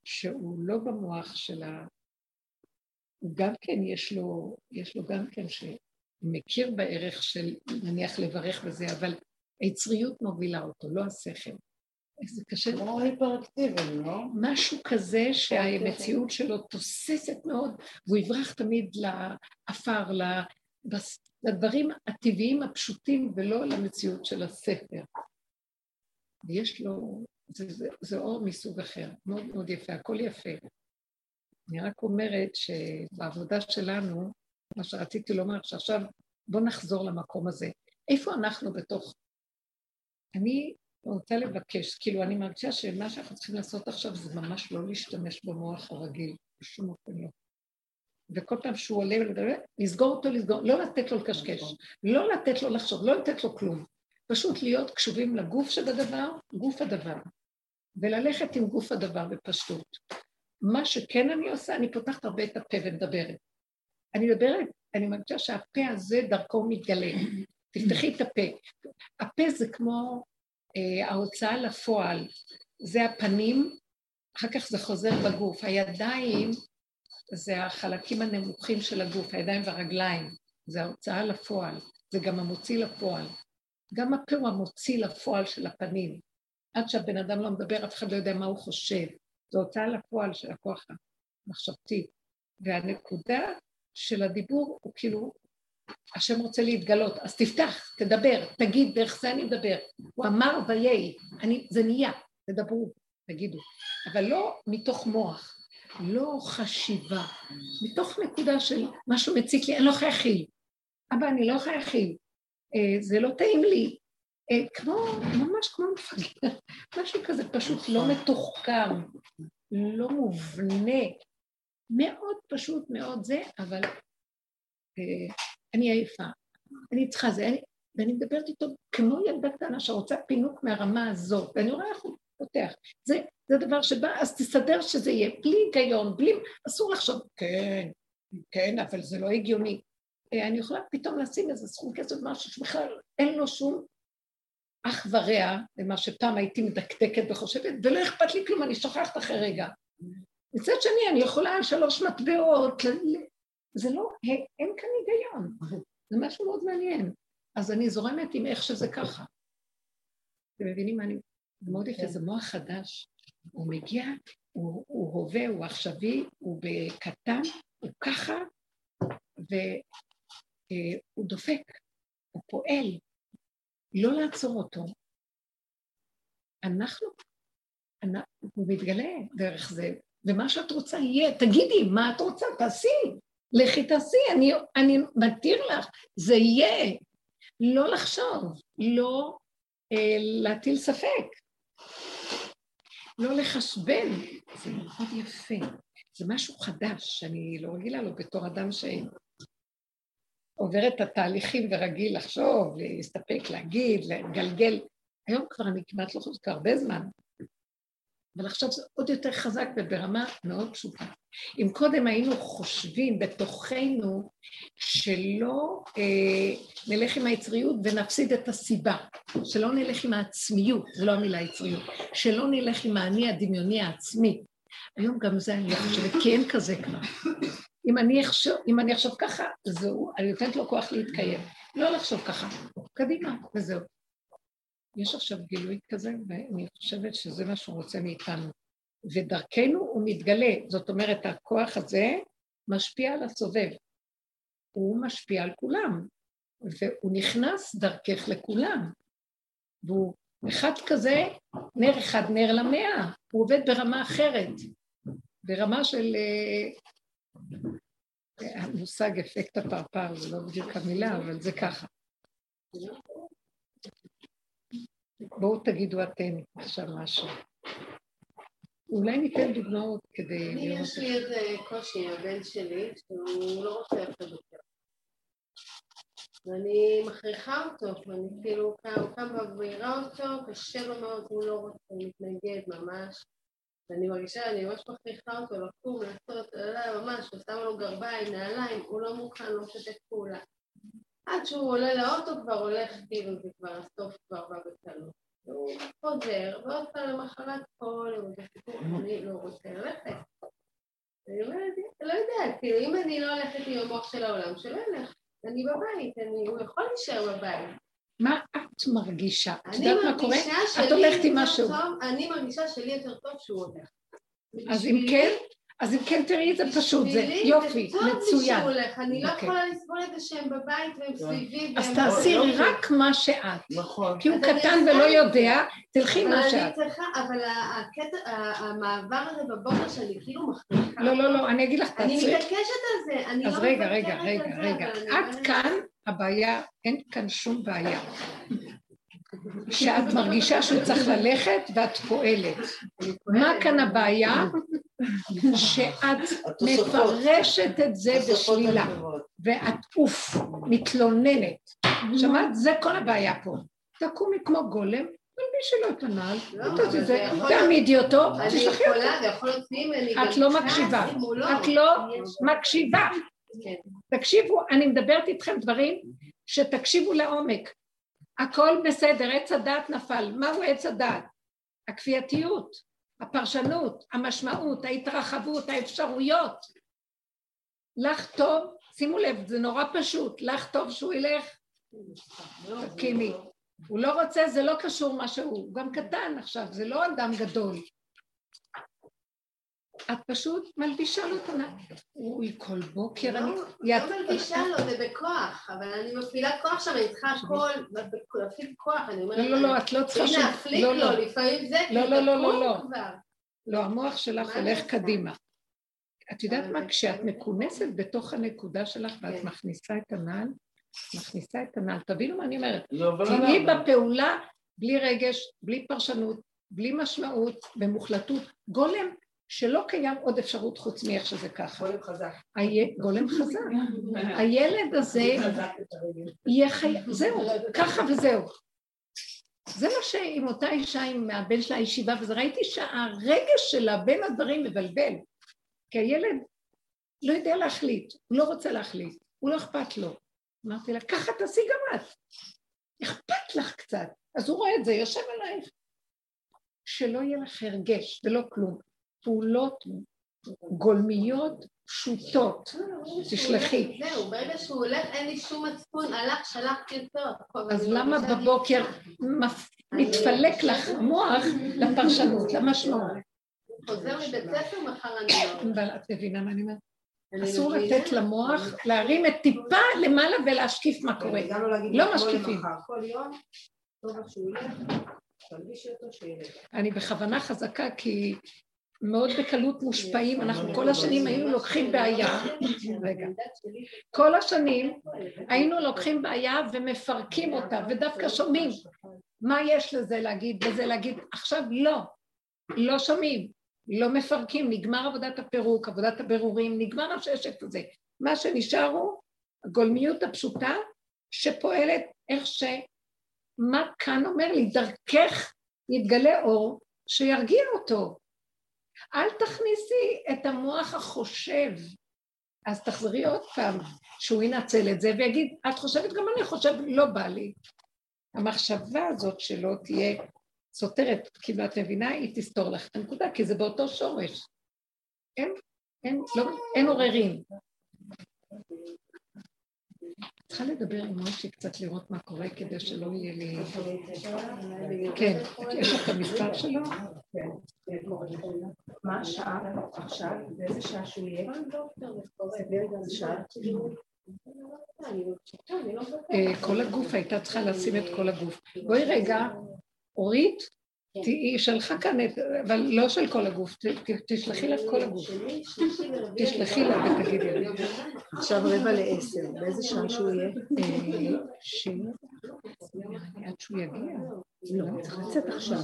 שהוא לא במוח של ה... הוא גם כן, יש לו, יש לו גם כן שמכיר בערך של נניח לברך וזה, אבל היצריות מובילה אותו, לא השכל. זה קשה. כמו היפראקטיבי, לא? משהו כזה שהמציאות שלו תוססת מאוד, והוא יברח תמיד לעפר, לדברים הטבעיים הפשוטים ולא למציאות של הספר. ויש לו, זה, זה, זה אור מסוג אחר, מאוד מאוד יפה, הכל יפה. אני רק אומרת שבעבודה שלנו, מה שרציתי לומר, שעכשיו בואו נחזור למקום הזה. איפה אנחנו בתוך... אני רוצה לבקש, כאילו אני מרגישה שמה שאנחנו צריכים לעשות עכשיו זה ממש לא להשתמש במוח הרגיל, בשום אופן לא. וכל פעם שהוא עולה ולדבר, לסגור אותו, לסגור, לא לתת לו לקשקש, לא לתת לו לחשוב, לא לתת לו כלום. פשוט להיות קשובים לגוף שבדבר, גוף הדבר, וללכת עם גוף הדבר בפשטות. מה שכן אני עושה, אני פותחת הרבה את הפה ומדברת. אני מדברת, אני מרגישה שהפה הזה דרכו מתגלה. תפתחי את הפה. הפה זה כמו ההוצאה לפועל, זה הפנים, אחר כך זה חוזר בגוף. הידיים זה החלקים הנמוכים של הגוף, הידיים והרגליים, זה ההוצאה לפועל, זה גם המוציא לפועל. גם הפה הוא המוציא לפועל של הפנים. עד שהבן אדם לא מדבר, אף אחד לא יודע מה הוא חושב. זו הוצאה לפועל של הכוח המחשבתי. והנקודה של הדיבור הוא כאילו, השם רוצה להתגלות, אז תפתח, תדבר, תגיד, דרך זה אני מדבר. הוא אמר ויהי, זה נהיה, תדברו, תגידו. אבל לא מתוך מוח, לא חשיבה, מתוך נקודה של משהו מציק לי, אני לא יכולה להכיל. אבא, אני לא יכולה להכיל. אה, זה לא טעים לי. אה, כמו, ממש כמו מפגר, (laughs) משהו כזה פשוט לא מתוחכם, לא מובנה, מאוד פשוט מאוד זה, אבל אה, אני עייפה, אני צריכה זה, אני, ואני מדברת איתו כמו ילדה קטנה שרוצה פינוק מהרמה הזאת, ואני רואה איך הוא פותח. זה, זה דבר שבא, אז תסדר שזה יהיה, בלי היגיון, בלי, אסור לחשוב, כן, כן, אבל זה לא הגיוני. אה, אני יכולה פתאום לשים איזה סכום כסף, משהו שבכלל אין לו שום אח ורע למה שפעם הייתי מדקדקת וחושבת, ולא אכפת לי כלום, אני שוכחת אחרי רגע. מצד שני, אני יכולה על שלוש מטבעות, זה לא, אין כאן היגיון, זה משהו מאוד מעניין. אז אני זורמת עם איך שזה ככה. אתם מבינים מה אני... זה מאוד יפה, כן. זה מוח חדש. הוא מגיע, הוא, הוא הווה, הוא עכשווי, הוא בקטן, הוא ככה, והוא דופק, הוא פועל. לא לעצור אותו. אנחנו, הוא מתגלה דרך זה, ומה שאת רוצה יהיה, תגידי, מה את רוצה? תעשי, לכי תעשי, אני, אני מתיר לך, זה יהיה. לא לחשוב, לא אה, להטיל ספק, לא לחשבן, זה מאוד יפה, זה משהו חדש שאני לא רגילה לו בתור אדם שעובר את התהליכים ורגיל לחשוב, להסתפק, להגיד, לגלגל. היום כבר אני כמעט לא חושבת, הרבה זמן, אבל עכשיו זה עוד יותר חזק וברמה מאוד פשוטה. אם קודם היינו חושבים בתוכנו שלא אה, נלך עם היצריות ונפסיד את הסיבה, שלא נלך עם העצמיות, זו לא המילה יצריות, שלא נלך עם האני הדמיוני העצמי. היום גם זה אני חושבת, כי אין כזה כבר. אם אני אחשוב, אם אני אחשוב ככה, זהו, אני נותנת לו כוח להתקיים. לא לחשוב ככה, קדימה, וזהו. יש עכשיו גילוי כזה, ואני חושבת שזה מה שהוא רוצה מאיתנו. ודרכנו הוא מתגלה, זאת אומרת, הכוח הזה משפיע על הסובב. הוא משפיע על כולם, והוא נכנס דרכך לכולם. והוא אחד כזה, נר אחד נר למאה, הוא עובד ברמה אחרת, ברמה של... אה, המושג אפקט הפרפר, זה לא בדיוק המילה, אבל זה ככה. בואו תגידו אתם עכשיו משהו. אולי ניתן דוגמאות כדי... אני, יש לי איזה קושי הבן שלי, שהוא לא רוצה ללכת לבקר. ואני מכריחה אותו, ואני כאילו, הוא קם ומעירה אותו, קשה לו מאוד, הוא לא רוצה, הוא מתנגד ממש. ואני מרגישה, אני ממש מכריחה אותו לקום, לעשות, ממש, ושמה לו גרביים, נעליים, הוא לא מוכן, לא משתף פעולה. עד שהוא עולה לאוטו כבר הולך, כאילו זה כבר הסוף כבר בא בקלות. והוא חוזר, ועוד פעם למחרת כל יום זה סיפור, אני לא רוצה ללכת. אני אומרת, לא יודעת, כאילו אם אני לא הולכת עם המוח של העולם, שלא ילך. אני בבית, אני, הוא יכול להישאר בבית. מה את מרגישה? את יודעת מה קורה? את הולכת עם משהו. אני מרגישה שלי יותר טוב שהוא הולך. אז אם כן, אז אם כן תראי את זה פשוט, זה יופי, מצוין. אני לא אוקיי. יכולה לסבול את זה שהם בבית והם סביבי. אז תעשי רק מה שאת. נכון. כי הוא קטן ולא יודע, תלכי מה שאת. אבל המעבר הזה בבוקר שאני כאילו מחליטה. לא, לא, לא, אני אגיד לך, תעשי. אני מתעקשת על זה. אז לא רגע, רגע, רגע, רגע. עד כאן הבעיה, אין כאן שום בעיה. שאת מרגישה שהוא צריך ללכת ואת פועלת. מה כאן הבעיה? שאת מפרשת את זה בשלילה, ואת אוף, מתלוננת. שמעת? זה כל הבעיה פה. תקומי כמו גולם, תלבישי לו את הנעל, לא, תעמידי אותו, תשלחי אותו. את לא מקשיבה, את לא מקשיבה. תקשיבו, אני מדברת איתכם דברים שתקשיבו לעומק. הכל בסדר, עץ הדעת נפל. מהו עץ הדעת? הכפייתיות, הפרשנות, המשמעות, ההתרחבות, האפשרויות. לך טוב, שימו לב, זה נורא פשוט, לך טוב שהוא ילך, תקימי. הוא לא רוצה, זה לא קשור מה שהוא, הוא גם קטן עכשיו, זה לא אדם גדול. את פשוט מלבישה לו את הנעל. אוי, כל בוקר אני... לא, לא מלבישה לו, זה בכוח, אבל אני מפעילה כוח שם, אני צריכה הכל, להפעיל כוח, אני אומרת... לא, לא, לא, את לא צריכה ש... הנה, להפליק לו, לפעמים זה, לא, לא, לא, לא, לא. לא, המוח שלך הולך קדימה. את יודעת מה? כשאת מכונסת בתוך הנקודה שלך ואת כן. מכניסה את הנעל, מכניסה את הנעל, תבינו מה אני אומרת. תהיי בפעולה בלי רגש, בלי פרשנות, בלי משמעות, במוחלטות. גולם שלא קיים עוד אפשרות חוץ מאיך שזה ככה. גולם חזק. גולם חזק. (laughs) הילד הזה יהיה חי... זהו, ככה וזהו. זה מה שעם אותה אישה, עם הבן שלה הישיבה, וזה ראיתי שהרגש שלה בין הדברים מבלבל. כי הילד לא יודע להחליט, הוא לא רוצה להחליט, הוא לא אכפת לו. אמרתי לה, ככה תעשי גם את. אכפת לך קצת. אז הוא רואה את זה, יושב עלייך. שלא יהיה לך הרגש ולא כלום. פעולות גולמיות פשוטות, תשלחי. זהו, ברגע שהוא הולך אין לי שום מצפון, הלך, שלחתי אותו. אז למה בבוקר מתפלק לך המוח לפרשנות, למשמעות? חוזר מבית ספר, מחר אני לא. אבל את מבינה מה אני אומרת? אסור לתת למוח להרים את טיפה למעלה ולהשקיף מה קורה. לא משקיפים. אותו שילך. אני בכוונה חזקה כי מאוד בקלות מושפעים, אנחנו כל השנים היינו לוקחים בעיה, רגע, כל השנים היינו לוקחים בעיה ומפרקים אותה ודווקא שומעים מה יש לזה להגיד וזה להגיד, עכשיו לא, לא שומעים, לא מפרקים, נגמר עבודת הפירוק, עבודת הבירורים, נגמר הששת הזה, מה שנשאר הוא הגולמיות הפשוטה שפועלת איך ש... מה כאן אומר לי? דרכך יתגלה אור שירגיע אותו. אל תכניסי את המוח החושב. אז תחזרי עוד פעם, שהוא ינצל את זה ויגיד, את חושבת, גם אני חושב, לא בא לי. המחשבה הזאת שלו תהיה סותרת, כאילו את מבינה, היא תסתור לך את הנקודה, כי זה באותו שורש. אין, אין, לא, אין עוררין. צריכה לדבר עם מוישי קצת לראות מה קורה כדי שלא יהיה לי... כן, יש לך את המספר שלו? מה השעה עכשיו? באיזה שעה שהוא יהיה? אה, כל הגוף הייתה צריכה לשים את כל הגוף. בואי רגע, אורית, היא שלחה כאן, את, אבל לא של כל הגוף, תשלחי לה את כל הגוף. תשלחי לה ותגידי לה. עכשיו רבע לעשר, באיזה שעה שהוא יהיה? עד שהוא יגיע. לא, צריך לצאת עכשיו.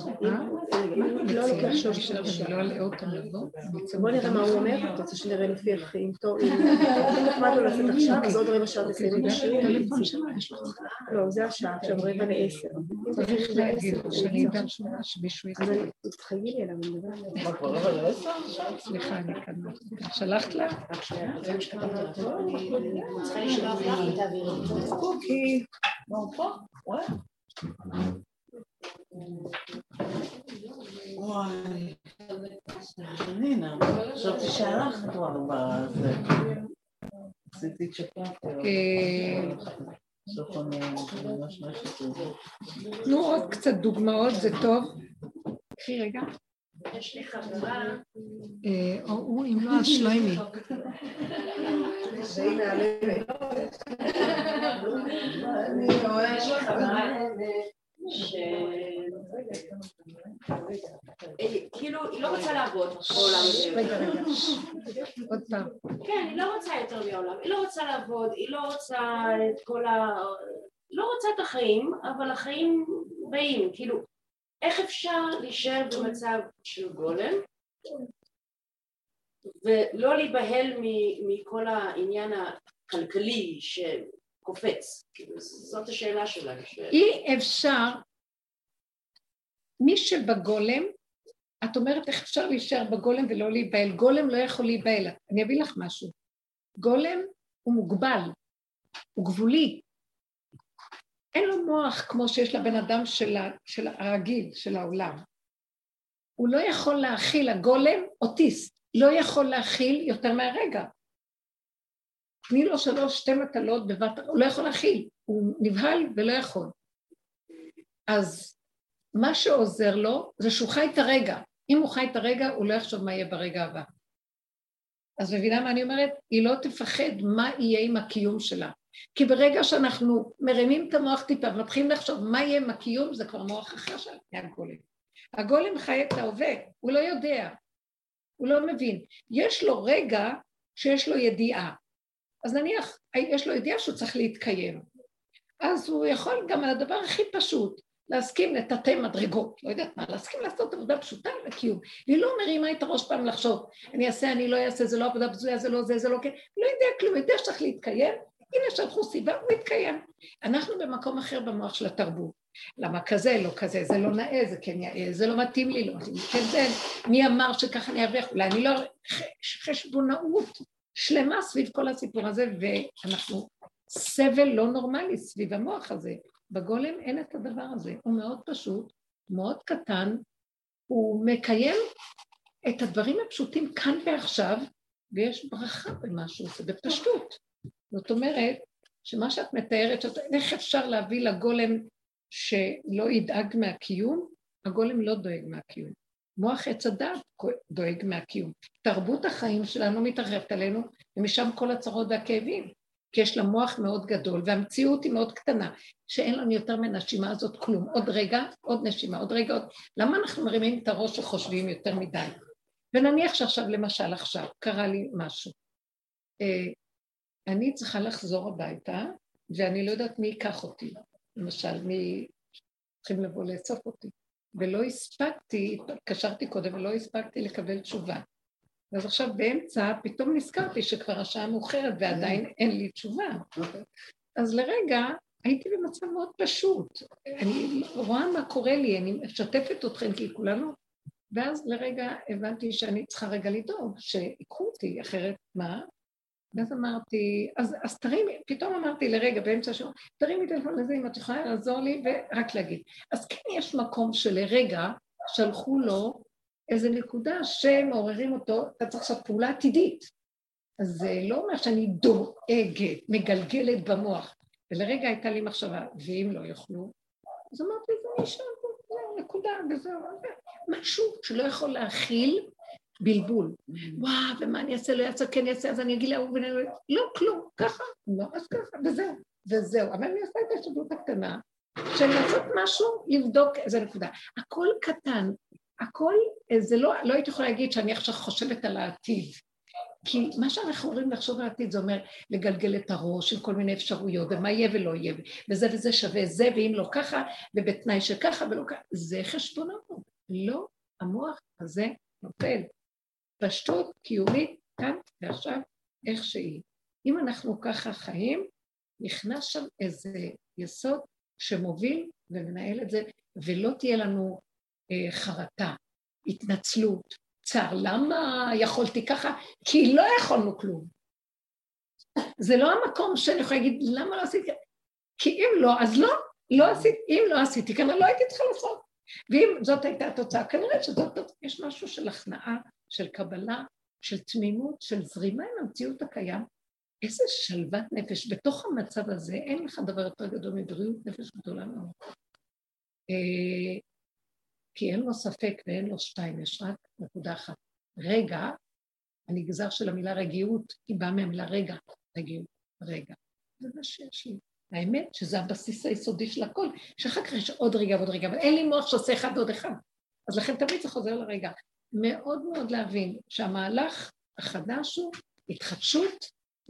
לא לוקח שלוש שעות. לא אלאה אותו לבוא. בוא נראה מה הוא אומר, אתה רוצה שנראה לפי איך, אם טוב, אם נחמד לו לצאת עכשיו, אז עוד רבע שעה תסיימי את השיעור. לא, זה השעה, עכשיו רבע לעשר. צריך להגיד, שאני אדע שמישהו יצא. תתחייבי לי אליו, אני מדברת. מה, כבר רבע לעשר? סליחה, אני כאן. שלחת לה? צריכה לשלוח לך ותעבירי. אוקיי. וואי, שנינה, חשבתי שהלכת כבר בזה. עשיתי צ'קאפ. תנו עוד קצת דוגמאות, זה טוב. קחי רגע. יש לי חברה... או הוא, אם לא, אז שליימי. אני רואה כאילו, היא לא רוצה לעבוד בעולם הזה. רגע, רגע, עוד פעם. כן, היא לא רוצה יותר מעולם, היא לא רוצה לעבוד, היא לא רוצה את כל ה... לא רוצה את החיים, אבל החיים באים, כאילו, איך אפשר להישאר במצב של גולם ולא להיבהל מכל העניין הכלכלי שקופץ? כאילו, זאת השאלה שלה. אי אפשר, מי שבגולם, את אומרת איך אפשר להישאר בגולם ולא להיבהל. גולם לא יכול להיבהל. אני אביא לך משהו. גולם הוא מוגבל, הוא גבולי. אין לו מוח כמו שיש לבן אדם של, ה, של הרגיל, של העולם. הוא לא יכול להכיל, הגולם אוטיסט, לא יכול להכיל יותר מהרגע. תני לו שלוש, שתי מטלות בבת, הוא לא יכול להכיל, הוא נבהל ולא יכול. אז מה שעוזר לו זה שהוא חי את הרגע. אם הוא חי את הרגע, הוא לא יחשוב מה יהיה ברגע הבא. אז מבינה מה אני אומרת? היא לא תפחד מה יהיה עם הקיום שלה. כי ברגע שאנחנו מרימים את המוח טיפה ומתחילים לחשוב מה יהיה עם הקיום, זה כבר מוח אחר של הגולם. הגולם חי את ההווה, הוא לא יודע, הוא לא מבין. יש לו רגע שיש לו ידיעה. אז נניח, יש לו ידיעה שהוא צריך להתקיים. אז הוא יכול גם על הדבר הכי פשוט, להסכים לטאטא מדרגות, לא יודעת מה, להסכים לעשות עבודה פשוטה לקיום. והיא לא מרימה את הראש פעם לחשוב, אני אעשה, אני לא אעשה, זה לא עבודה בזויה, זה לא זה, זה לא כן, לא יודע כלום, יודע שצריך להתקיים, הנה שלחו סיבה, הוא מתקיים. אנחנו במקום אחר במוח של התרבות. למה כזה, לא כזה, זה לא נאה, זה כן יאה, זה לא מתאים לי, לא מתאים לי, כן זה, מי אמר שככה אני ארוויח, אולי אני לא... חשבונאות שלמה סביב כל הסיפור הזה, ואנחנו סבל לא נורמלי סביב המוח הזה. בגולם אין את הדבר הזה, הוא מאוד פשוט, מאוד קטן, הוא מקיים את הדברים הפשוטים כאן ועכשיו, ויש ברכה במה שהוא עושה, בפשטות. זאת אומרת, שמה שאת מתארת, שאת, איך אפשר להביא לגולם שלא ידאג מהקיום? הגולם לא דואג מהקיום. מוח עץ הדת דואג מהקיום. תרבות החיים שלנו מתרחבת עלינו, ומשם כל הצרות והכאבים. כי יש לה מוח מאוד גדול, והמציאות היא מאוד קטנה, שאין לנו יותר מהנשימה הזאת כלום. עוד רגע, עוד נשימה, עוד רגע, עוד... למה אנחנו מרימים את הראש וחושבים יותר מדי? ונניח שעכשיו, למשל עכשיו, קרה לי משהו. אה, אני צריכה לחזור הביתה, ואני לא יודעת מי ייקח אותי. למשל, מי צריכים לבוא לאסוף אותי. ולא הספקתי, התקשרתי קודם ולא הספקתי לקבל תשובה. אז עכשיו באמצע פתאום נזכרתי שכבר השעה מאוחרת ועדיין אין לי תשובה. אוקיי. אז לרגע הייתי במצב מאוד פשוט. אני רואה מה קורה לי, אני משתפת אתכם כי כולנו... ואז לרגע הבנתי שאני צריכה רגע לדאוג שיקחו אותי, אחרת מה? ואז אמרתי, אז, אז תרימי, פתאום אמרתי לרגע באמצע השבוע, תרימי טלפון לזה אם את יכולה לעזור לי ורק להגיד. אז כן יש מקום שלרגע שלחו לו איזו נקודה שמעוררים אותו, אתה צריך לעשות פעולה עתידית. אז זה לא אומר שאני דואגת, מגלגלת במוח. ולרגע הייתה לי מחשבה, ואם לא יוכלו, אז אמרתי, זה נשאר, נקודה, וזהו, משהו שלא יכול להכיל בלבול. וואו, ומה אני אעשה, לא יעשה, כן יעשה, אז אני אגיד להוא ונראה, לא, כלום, ככה, אז ככה, וזהו, וזהו. אבל אני עושה את השתדלות הקטנה, של לעשות משהו, לבדוק איזה נקודה. הכל קטן, הכל, זה לא, לא הייתי יכולה להגיד שאני עכשיו חושבת על העתיד. כי מה שאנחנו אומרים לחשוב על העתיד זה אומר לגלגל את הראש עם כל מיני אפשרויות, ומה יהיה ולא יהיה, וזה וזה שווה זה, ואם לא ככה, ובתנאי שככה ולא ככה, זה חשבונות. לא, המוח הזה נופל. פשטות קיומית כאן ועכשיו, איך שהיא. אם אנחנו ככה חיים, נכנס שם איזה יסוד שמוביל ומנהל את זה, ולא תהיה לנו אה, חרטה, התנצלות, צער. למה יכולתי ככה? כי לא יכולנו כלום. זה לא המקום שאני יכולה להגיד, למה לא עשיתי? כי אם לא, אז לא, לא עשיתי, אם לא עשיתי, כנראה לא הייתי צריכה לעשות. ואם זאת הייתה התוצאה, כנראה שזאת, יש משהו של הכנעה, של קבלה, של תמימות, של זרימה עם המציאות הקיים. איזה שלוות נפש. בתוך המצב הזה אין לך דבר יותר גדול מבריאות נפש גדולה מאוד. אה, כי אין לו ספק ואין לו שתיים, יש רק נקודה אחת. רגע, הנגזר של המילה רגיעות, היא באה מהמילה רגע, רגיעות, רגע. זה מה שיש לי. האמת שזה הבסיס היסודי של הכל, שאחר כך יש עוד רגע ועוד רגע, אבל אין לי מוח שעושה אחד ועוד אחד. אז לכן תמיד זה חוזר לרגע. מאוד מאוד להבין שהמהלך החדש הוא התחדשות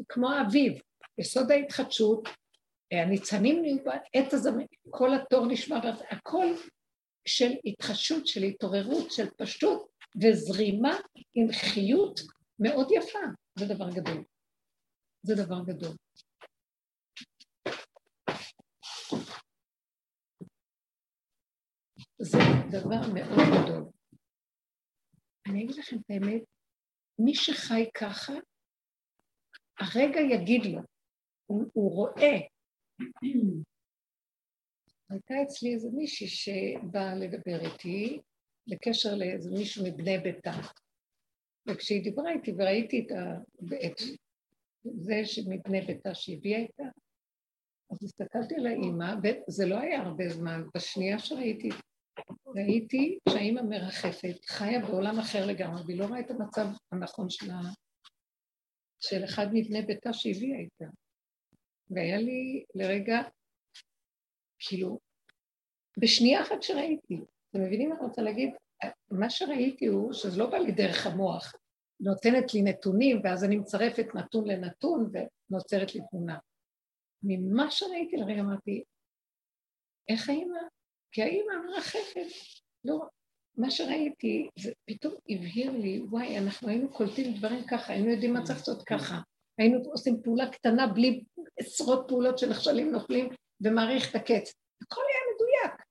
כמו האביב, יסוד ההתחדשות, הניצנים נהיו בעת הזה, כל התור נשמע, הכל של התחדשות, של התעוררות, של פשטות וזרימה עם חיות מאוד יפה. זה דבר גדול. זה דבר גדול. זה דבר מאוד גדול. אני אגיד לכם את האמת, מי שחי ככה, הרגע יגיד לו, הוא, הוא רואה הייתה אצלי איזה מישהי שבאה לדבר איתי בקשר לאיזה מישהו מבני ביתה. וכשהיא דיברה איתי וראיתי את, ה... את זה שמבני ביתה שהביאה איתה, אז הסתכלתי על האימא, וזה לא היה הרבה זמן, בשנייה שראיתי, ראיתי שהאימא מרחפת, חיה בעולם אחר לגמרי, והיא לא רואה את המצב הנכון של, ה... של אחד מבני ביתה שהביאה איתה. והיה לי לרגע כאילו, בשנייה אחת שראיתי, אתם מבינים מה אני רוצה להגיד? מה שראיתי הוא שזה לא בא לי דרך המוח, נותנת לי נתונים, ואז אני מצרפת נתון לנתון ונוצרת לי תמונה. ממה שראיתי לרגע אמרתי, איך האמא? כי האימא מרחפת. לא, מה שראיתי, זה פתאום הבהיר לי, וואי, אנחנו היינו קולטים דברים ככה, היינו יודעים מה צריך לעשות ככה. היינו עושים פעולה קטנה בלי עשרות פעולות שנכשלים נופלים ומעריך את הקץ. הכל היה מדויק,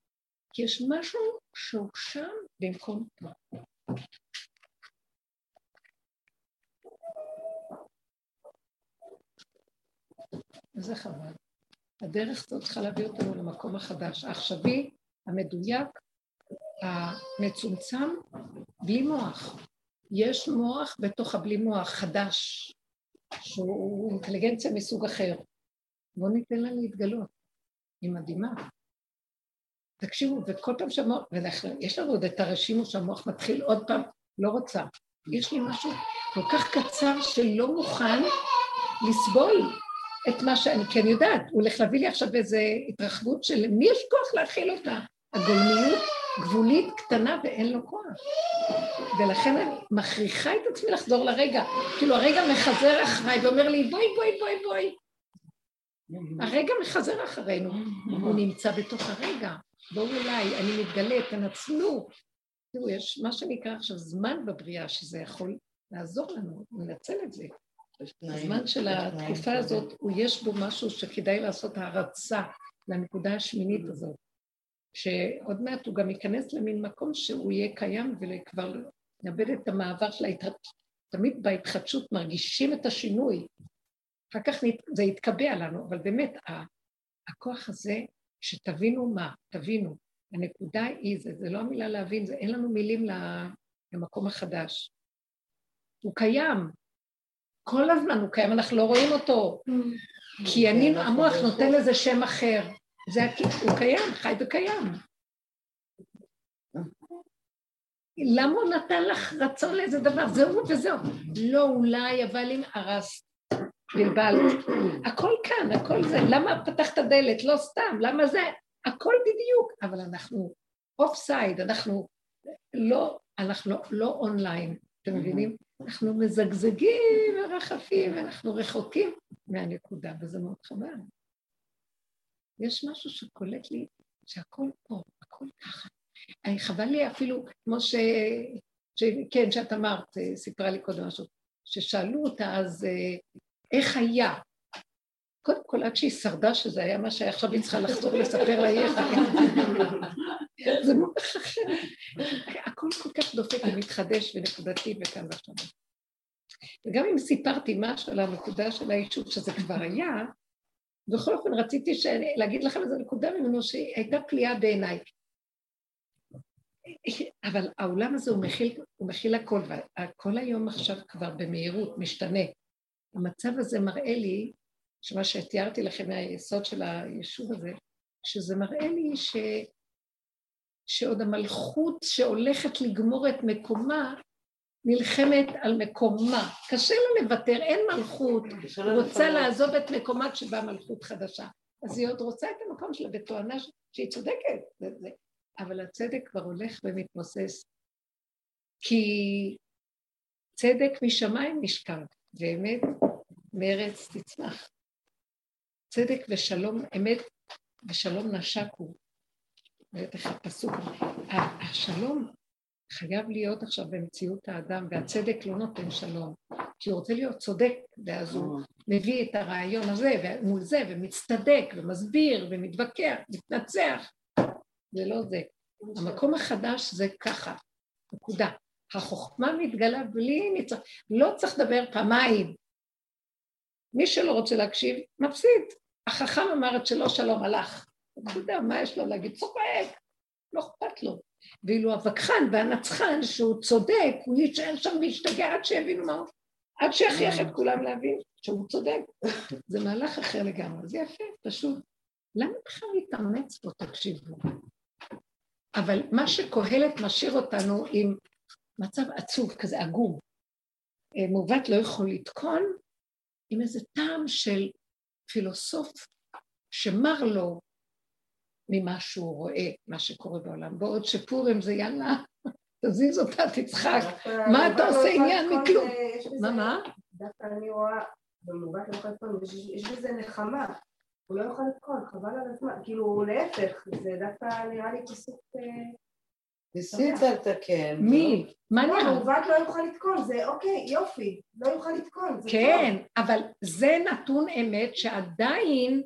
כי יש משהו שהוא שם במקום פה. וזה חבל. הדרך הזאת צריכה להביא אותנו למקום החדש, העכשווי, המדויק, המצומצם, בלי מוח. יש מוח בתוך הבלי מוח חדש, שהוא אינטליגנציה מסוג אחר. בואו ניתן לה להתגלות. היא מדהימה. תקשיבו, וכל פעם שהמוח, ויש לנו עוד את הרשימו שהמוח מתחיל עוד פעם, לא רוצה. יש לי משהו כל כך קצר שלא מוכן לסבול את מה שאני כן יודעת. הוא הולך להביא לי עכשיו איזו התרחבות של מי יש כוח להכיל אותה? הגולמיות גבולית, קטנה, ואין לו כוח. ולכן אני מכריחה את עצמי לחזור לרגע. כאילו הרגע מחזר אחריי ואומר לי, בואי, בואי, בואי, בואי. הרגע מחזר אחרינו, הוא נמצא בתוך הרגע. בואו אליי, אני מתגלה, תנצלו. תראו, יש מה שנקרא עכשיו זמן בבריאה, שזה יכול לעזור לנו, ננצל את זה. הזמן של התקופה הזאת, הוא יש בו משהו שכדאי לעשות הערצה לנקודה השמינית הזאת. שעוד מעט הוא גם ייכנס למין מקום שהוא יהיה קיים וכבר נאבד את המעבר של ההתחדשות. תמיד בהתחדשות מרגישים את השינוי. אחר כך זה יתקבע לנו, אבל באמת, הכוח הזה, שתבינו מה, תבינו. הנקודה היא, זה, זה לא המילה להבין, זה אין לנו מילים למקום החדש. הוא קיים, כל הזמן הוא קיים, אנחנו לא רואים אותו. כי אני, המוח נותן לזה שם אחר. זה הוא קיים, חי וקיים. למה הוא נתן לך רצון לאיזה דבר? זהו וזהו. לא אולי, אבל אם הרס, בלבלת. הכל כאן, הכל זה. למה פתחת דלת? לא סתם. למה זה? הכל בדיוק. אבל אנחנו אוף סייד, אנחנו לא, אנחנו לא, אונליין, אתם מבינים? אנחנו מזגזגים ורחפים, ואנחנו רחוקים מהנקודה, וזה מאוד חבל. יש משהו שקולט לי שהכל פה, הכל ככה. חבל לי אפילו, כמו ש... ש... כן, שאת אמרת, אה, סיפרה לי קודם משהו, ששאלו אותה אז אה, איך היה? קודם כל, עד שהיא שרדה שזה היה מה שהיה, עכשיו היא צריכה לחזור לספר לה איך זה מאוד אחר. הכל כל כך דופק ומתחדש ונקודתי וכאן ועכשיו. וגם אם סיפרתי משהו על הנקודה של היישוב שזה כבר היה, בכל אופן רציתי שאני, להגיד לכם איזו נקודה ממנו שהייתה פליאה בעיניי. אבל העולם הזה הוא מכיל, הוא מכיל הכל, והכל היום עכשיו כבר במהירות משתנה. המצב הזה מראה לי, שמה שתיארתי לכם מהיסוד של היישוב הזה, שזה מראה לי ש... שעוד המלכות שהולכת לגמור את מקומה, נלחמת על מקומה. קשה לה לוותר, אין מלכות, רוצה לעזוב את מקומה כשבאה מלכות חדשה. אז היא עוד רוצה את המקום שלה בתואנה שהיא צודקת, זה, זה. אבל הצדק כבר הולך ומתמוסס. כי צדק משמיים נשכב, ואמת מארץ תצמח. צדק ושלום, אמת ושלום נשקו. הפסוק, השלום חייב להיות עכשיו במציאות האדם, והצדק לא נותן שלום, כי הוא רוצה להיות צודק, ואז הוא מביא את הרעיון הזה מול זה, ומצטדק, ומסביר, ומתווכח, מתנצח. זה לא זה. המקום החדש זה ככה, נקודה. החוכמה מתגלה בלי ניצח, לא צריך לדבר פעמיים. מי שלא רוצה להקשיב, מפסיד. החכם אמר את שלו, שלום, הלך. נקודה, מה יש לו להגיד? צוחק, לא אכפת לו. ואילו הווכחן והנצחן, שהוא צודק, הוא יישאר שם וישתגע עד שיבינו מה הוא, עד שיכריח את כולם להבין שהוא צודק. (laughs) זה מהלך אחר לגמרי, זה יפה, פשוט. למה בכלל להתאמץ פה, תקשיבו? אבל מה שקהלת משאיר אותנו עם מצב עצוב, כזה עגום. אה, מעוות לא יכול לתקון עם איזה טעם של פילוסוף שמר לו ממה שהוא רואה, מה שקורה בעולם. בעוד שפורים זה יאללה, (laughs) תזיז אותה, תצחק. מה אתה עושה עניין מכלום? מה, מה? דווקא אני רואה, במובן לא יש בזה נחמה. הוא לא יוכל לתקון, חבל על הזמן, כאילו להפך, זה דווקא נראה לי פסוק... אה, ניסית לתקן. מי? מה לא, נראה? מעוות לא יוכל לתקון, זה אוקיי, יופי, לא יוכל לתקון, זה כן, אבל זה נתון אמת שעדיין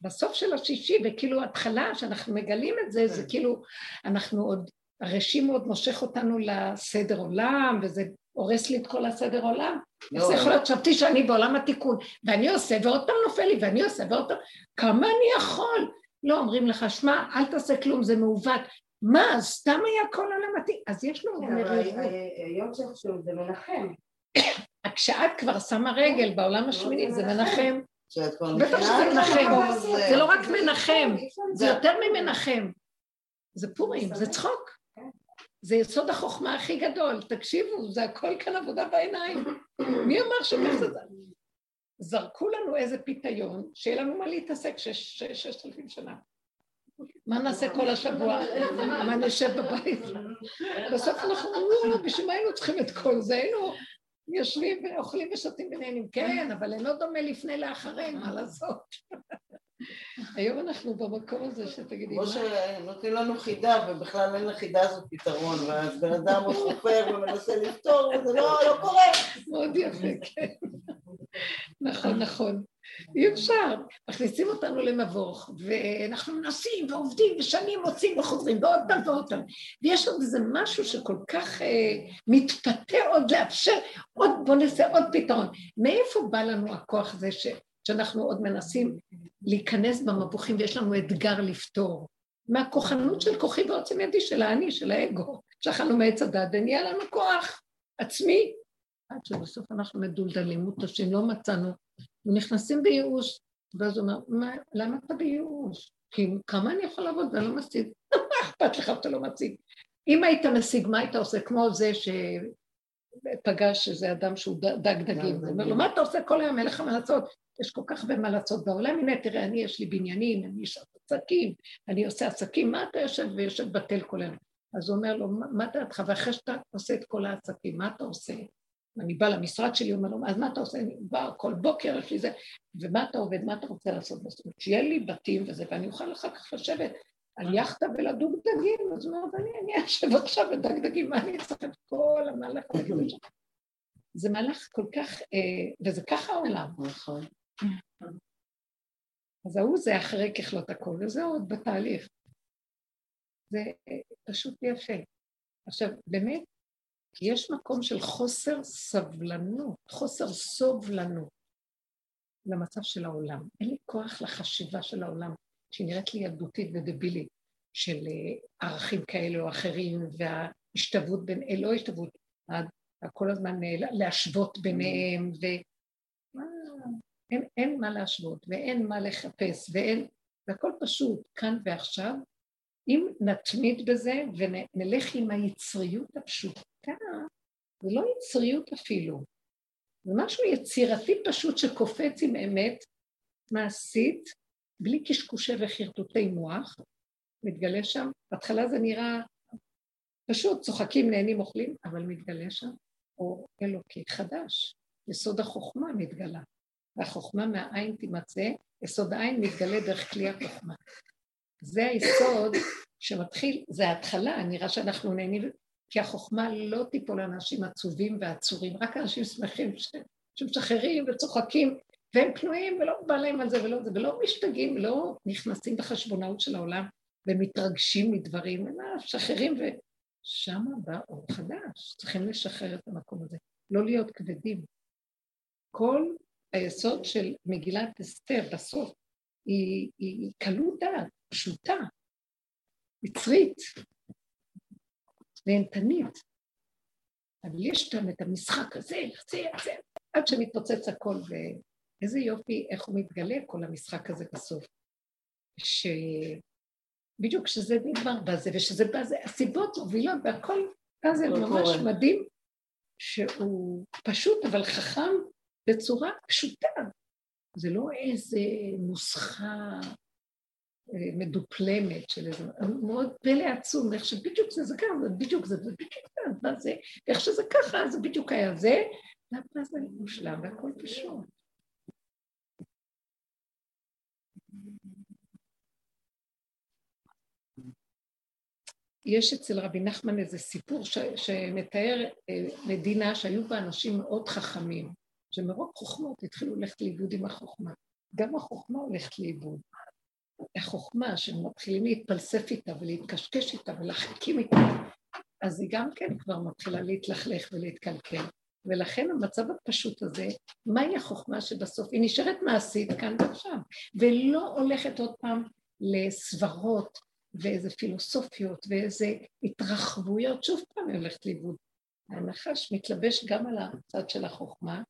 בסוף של השישי, וכאילו התחלה שאנחנו מגלים את זה, זה כאילו, אנחנו עוד, הרשים עוד מושך אותנו לסדר עולם, וזה הורס לי את כל הסדר עולם. איך זה לא. יכול להיות? חשבתי שאני בעולם התיקון, ואני עושה ועוד פעם נופל לי, ואני עושה ועוד פעם, כמה אני יכול? לא, אומרים לך, שמע, אל תעשה כלום, זה מעוות. מה, סתם היה כל עולם עתיק? אז יש לו כן, מרירות. היום שאיכשהו זה מנחם. (coughs) כשאת כבר שמה רגל בעולם השמיני, זה מנחם. בטח שזה מנחם. זה לא רק מנחם, זה יותר ממנחם. זה פורים, זה צחוק. זה יסוד החוכמה הכי גדול. תקשיבו, זה הכל כאן עבודה בעיניים. מי אמר שכך זה... זרקו לנו איזה פיתיון, שיהיה לנו מה להתעסק שש- שש- ששת אלפים שנה. מה נעשה כל השבוע? מה נשב בבית? בסוף אנחנו אומרים, "לא, בשביל מה היינו צריכים את כל זה? היינו יושבים ואוכלים ושותים ונהנים. כן, אבל אינו דומה לפני לאחרי, מה לעשות? (laughs) היום אנחנו במקום הזה שתגידי, כמו מה? שנותנים לנו חידה, ובכלל אין לחידה הזאת פתרון, ואז בן אדם עוד חופר ומנסה לפתור, וזה לא לא קורה. מאוד יפה, כן. נכון, נכון. אי אפשר. מכניסים אותנו למבוך, ואנחנו מנסים ועובדים ושנים מוצאים וחוזרים, ועוד פעם ועוד פעם. ויש עוד איזה משהו שכל כך אה, מתפתה עוד לאפשר, עוד, בוא נעשה עוד פתרון. מאיפה בא לנו הכוח הזה ש, שאנחנו עוד מנסים להיכנס במבוכים ויש לנו אתגר לפתור? מהכוחנות של כוחי ועוצם ידי, של האני, של האגו. שאכלנו מעץ הדת ונהיה לנו כוח עצמי, עד שבסוף אנחנו מדולדלים, מותשים, לא מצאנו, ונכנסים בייאוש. ואז הוא אומר, מה, למה אתה בייאוש? כי כמה אני יכול לעבוד ואני לא משיג? מה (laughs) אכפת לך שאתה לא משיג? אם היית משיג, מה היית עושה? כמו זה שפגש איזה אדם שהוא דג דגים, הוא אומר לו, מה אתה עושה כל היום? אין לך מה לעשות? יש כל כך הרבה מה לעשות בעולם, הנה תראה, אני יש לי בניינים, אני יש עסקים, אני עושה עסקים, מה אתה יושב ויושב בטל כל היום? אז הוא אומר לו, "מה- מה דעתך? ואחרי שאתה עושה את כל העסקים, מה אתה עושה? אני באה למשרד שלי, אומר לו, אז מה אתה עושה? אני באה כל בוקר, יש לי זה, ומה אתה עובד, מה אתה רוצה לעשות? שיהיה לי בתים וזה, ואני אוכל אחר כך לשבת על יאכטה ולדוג דגים, אז הוא אומר, אני אשב עכשיו ודג דגים, מה אני צריך את כל המהלך הזה? כדי (laughs) ש-" זה מהלך כל כך, אה, וזה ככה העולם. נכון. אז ההוא זה אחרי ככלות הכל, וזה עוד בתהליך. זה אה, פשוט יפה. עכשיו, באמת, יש מקום של חוסר סבלנות, חוסר סובלנות למצב של העולם. אין לי כוח לחשיבה של העולם, שהיא נראית לי ילדותית ודבילית, של אה, ערכים כאלה או אחרים, וההשתוות בין, אה, לא השתוות, כל הזמן אה, להשוות ביניהם, ו... אין, אין מה להשוות, ואין מה לחפש, ואין... והכל פשוט, כאן ועכשיו. אם נתמיד בזה ונלך עם היצריות הפשוטה, זה לא יצריות אפילו, זה משהו יצירתי פשוט שקופץ עם אמת מעשית, בלי קשקושי וחרטוטי מוח, מתגלה שם, בהתחלה זה נראה פשוט, צוחקים, נהנים, אוכלים, אבל מתגלה שם אור אלוקי חדש, יסוד החוכמה מתגלה, והחוכמה מהעין תימצא, יסוד העין מתגלה דרך כלי החוכמה. זה היסוד שמתחיל, זה ההתחלה, נראה שאנחנו נהנים, כי החוכמה לא תיפול לאנשים עצובים ועצורים, רק אנשים שמחים ש- שמשחררים וצוחקים, והם פנויים ולא בא להם על זה ולא זה, ולא משתגעים, לא נכנסים בחשבונאות של העולם ומתרגשים מדברים, אלא משחררים ושם בא אור חדש, צריכים לשחרר את המקום הזה, לא להיות כבדים. כל היסוד של מגילת אסתר בסוף היא, היא קלות דעת, פשוטה, יצרית, נהנתנית. אבל יש שם את המשחק הזה, זה, זה, עד שמתפוצץ הכל, ואיזה יופי, איך הוא מתגלה, כל המשחק הזה בסוף. שבדיוק כשזה נגמר בזה, ושזה בזה, הסיבות מובילות והכל, אז זה ממש קורה. מדהים, שהוא פשוט אבל חכם בצורה פשוטה. זה לא איזה נוסחה מדופלמת של איזה, מאוד פלא עצום, איך שבדיוק זה זה ככה, זה בדיוק זה, זה בדיוק זה, אז זה, איך שזה ככה, זה בדיוק היה זה, והפאזל מושלם והכל פשוט. יש אצל רבי נחמן איזה סיפור ש, שמתאר אה, מדינה שהיו בה אנשים מאוד חכמים, שמרוב חוכמות התחילו ללכת לאיבוד עם החוכמה. גם החוכמה הולכת לאיבוד. החוכמה שמתחילים להתפלסף איתה ולהתקשקש איתה ולהחכים איתה, אז היא גם כן כבר מתחילה להתלכלך ולהתקלקל. ולכן המצב הפשוט הזה, מהי החוכמה שבסוף היא נשארת מעשית כאן ועכשיו, ולא הולכת עוד פעם לסברות ואיזה פילוסופיות ואיזה התרחבויות, שוב פעם היא הולכת לאיבוד. הנחש מתלבש גם על הצד של החוכמה,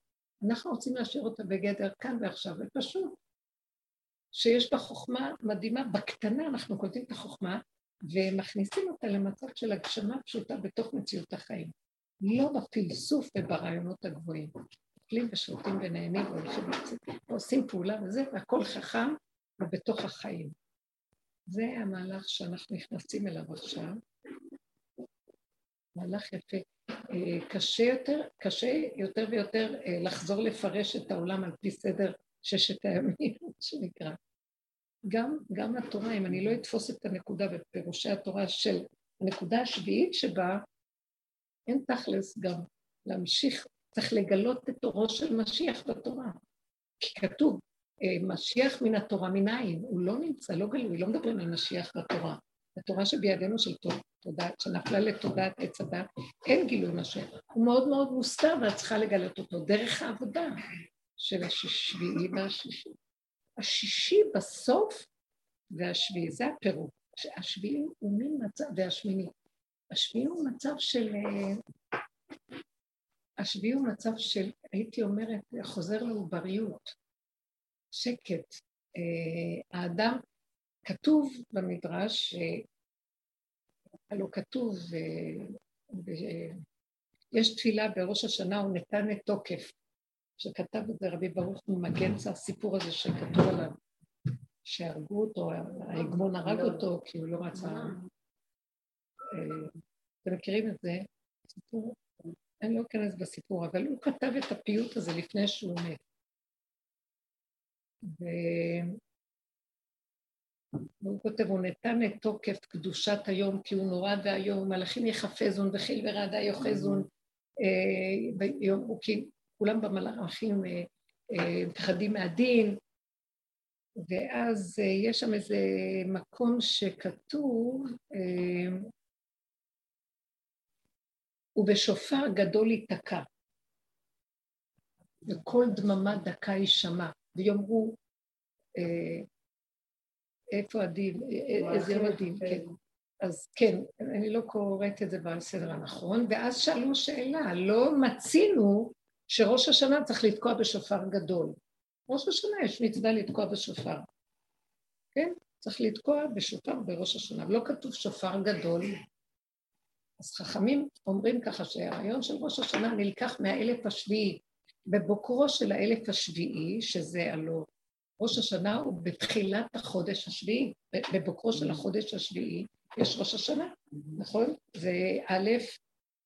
אנחנו רוצים להשאיר אותה בגדר כאן ועכשיו, ופשוט שיש בה חוכמה מדהימה, בקטנה אנחנו קולטים את החוכמה ומכניסים אותה למצב של הגשמה פשוטה בתוך מציאות החיים. לא בפילסוף וברעיונות הגבוהים. אוכלים ושותים ונהנים ועושים פעולה וזה, והכל חכם ובתוך החיים. זה המהלך שאנחנו נכנסים אליו עכשיו. מהלך יפה. אה, קשה יותר, קשה יותר ויותר אה, לחזור לפרש את העולם על פי סדר ששת הימים, (laughs) שנקרא. גם, גם התורה, אם אני לא אתפוס את הנקודה בפירושי התורה של הנקודה השביעית שבה, אין תכלס גם להמשיך, צריך לגלות את אורו של משיח בתורה. כי כתוב, אה, משיח מן התורה מנין, הוא לא נמצא, לא גלוי, לא מדברים על משיח בתורה. התורה שבידינו של תודעת, שנפלה לתודעת עץ הדת, אין גילוי משיח. הוא מאוד מאוד מוסתר ואת צריכה לגלות אותו דרך העבודה של השביעי והשישי. השישי בסוף והשביעי, זה הפירוט. השביעי הוא מין מצב, והשמיני. השביעי הוא מצב של... אה, השביעי הוא מצב של, הייתי אומרת, חוזר לעובריות, שקט. אה, האדם, כתוב במדרש, הלוא כתוב, אה, יש תפילה בראש השנה, הוא נתן את תוקף. שכתב את זה רבי ברוך ממגנצה, הסיפור הזה שכתוב עליו, שהרגו אותו, ההגמון הרג אותו כי הוא לא רצה... אה, אתם מכירים את זה? סיפור, אני לא אכנס בסיפור, אבל הוא כתב את הפיוט הזה לפני שהוא מת. והוא כותב, הוא נתן את תוקף קדושת היום כי הוא נורא ואיום, מלאכים יחפזון וחיל ורעדה יוחזון, אה, כולם במלאכים מפחדים אה, מהדין, ואז יש שם איזה מקום שכתוב, ובשופר גדול ייתקע, וכל דממה דקה יישמע, ויאמרו, אה, איפה הדין, אה, איזה יום הדין, כן. אז כן, אני לא קוראת את זה בסדר הנכון, ואז שאלו שאלה, לא מצינו שראש השנה צריך לתקוע בשופר גדול. ראש השנה יש מצווה לתקוע בשופר, כן? צריך לתקוע בשופר בראש השנה, לא כתוב שופר גדול, אז חכמים אומרים ככה שהרעיון של ראש השנה נלקח מהאלף השביעי. בבוקרו של האלף השביעי, שזה הלא ראש השנה הוא בתחילת החודש השביעי, בבוקרו של החודש השביעי יש ראש השנה, נכון? זה א'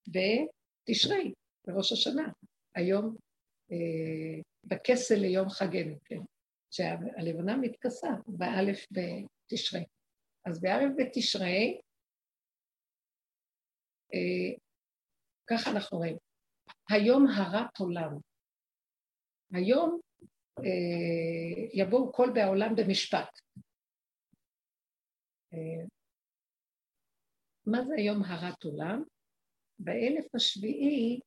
בתשרי, בראש השנה. היום אה, בכסל ליום חגנו, כן? שהלבנה מתכסה באלף בתשרי. אז באלף בתשרי אה, ככה אנחנו רואים. היום הרת עולם. היום אה, יבואו כל בעולם במשפט. אה, מה זה היום הרת עולם? באלף השביעי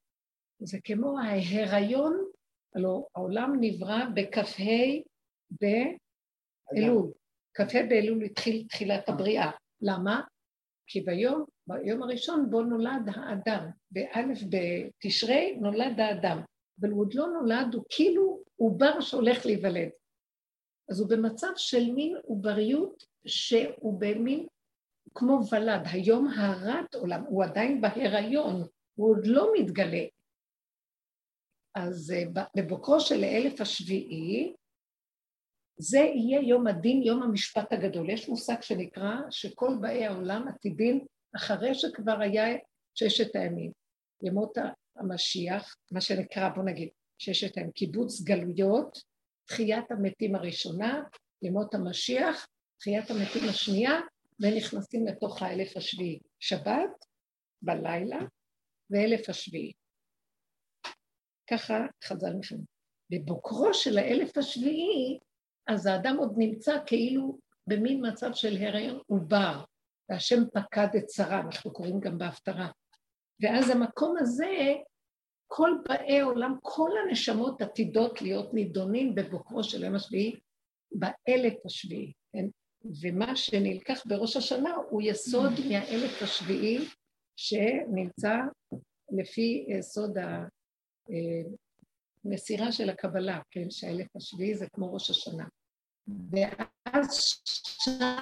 זה כמו ההיריון, הלוא העולם נברא בכ"ה באלול. כ"ה באלול התחיל תחילת הבריאה. למה? כי ביום ביום הראשון בו נולד האדם, באלף בתשרי נולד האדם, אבל הוא עוד לא נולד, הוא כאילו עובר שהולך להיוולד. אז הוא במצב של מין עובריות שהוא במין כמו ולד, היום הרת עולם, הוא עדיין בהיריון, הוא עוד לא מתגלה. אז אה, בבוקרו של האלף השביעי, זה יהיה יום הדין, יום המשפט הגדול. יש מושג שנקרא שכל באי העולם עתידים אחרי שכבר היה ששת הימים, ימות המשיח, מה שנקרא, בוא נגיד, ששת הימים, קיבוץ גלויות, תחיית המתים הראשונה, ימות המשיח, תחיית המתים השנייה, ונכנסים לתוך האלף השביעי. שבת בלילה ואלף השביעי. ככה חז"ל מכן. בבוקרו של האלף השביעי, אז האדם עוד נמצא כאילו במין מצב של הריון עובר, והשם פקד את שרה, אנחנו קוראים גם בהפטרה. ואז המקום הזה, כל באי עולם, כל הנשמות עתידות להיות נידונים בבוקרו של היום השביעי, באלף השביעי, כן? ומה שנלקח בראש השנה הוא יסוד מהאלף השביעי שנמצא לפי סוד המסירה של הקבלה, כן, שהאלף השביעי זה כמו ראש השנה. ואז שם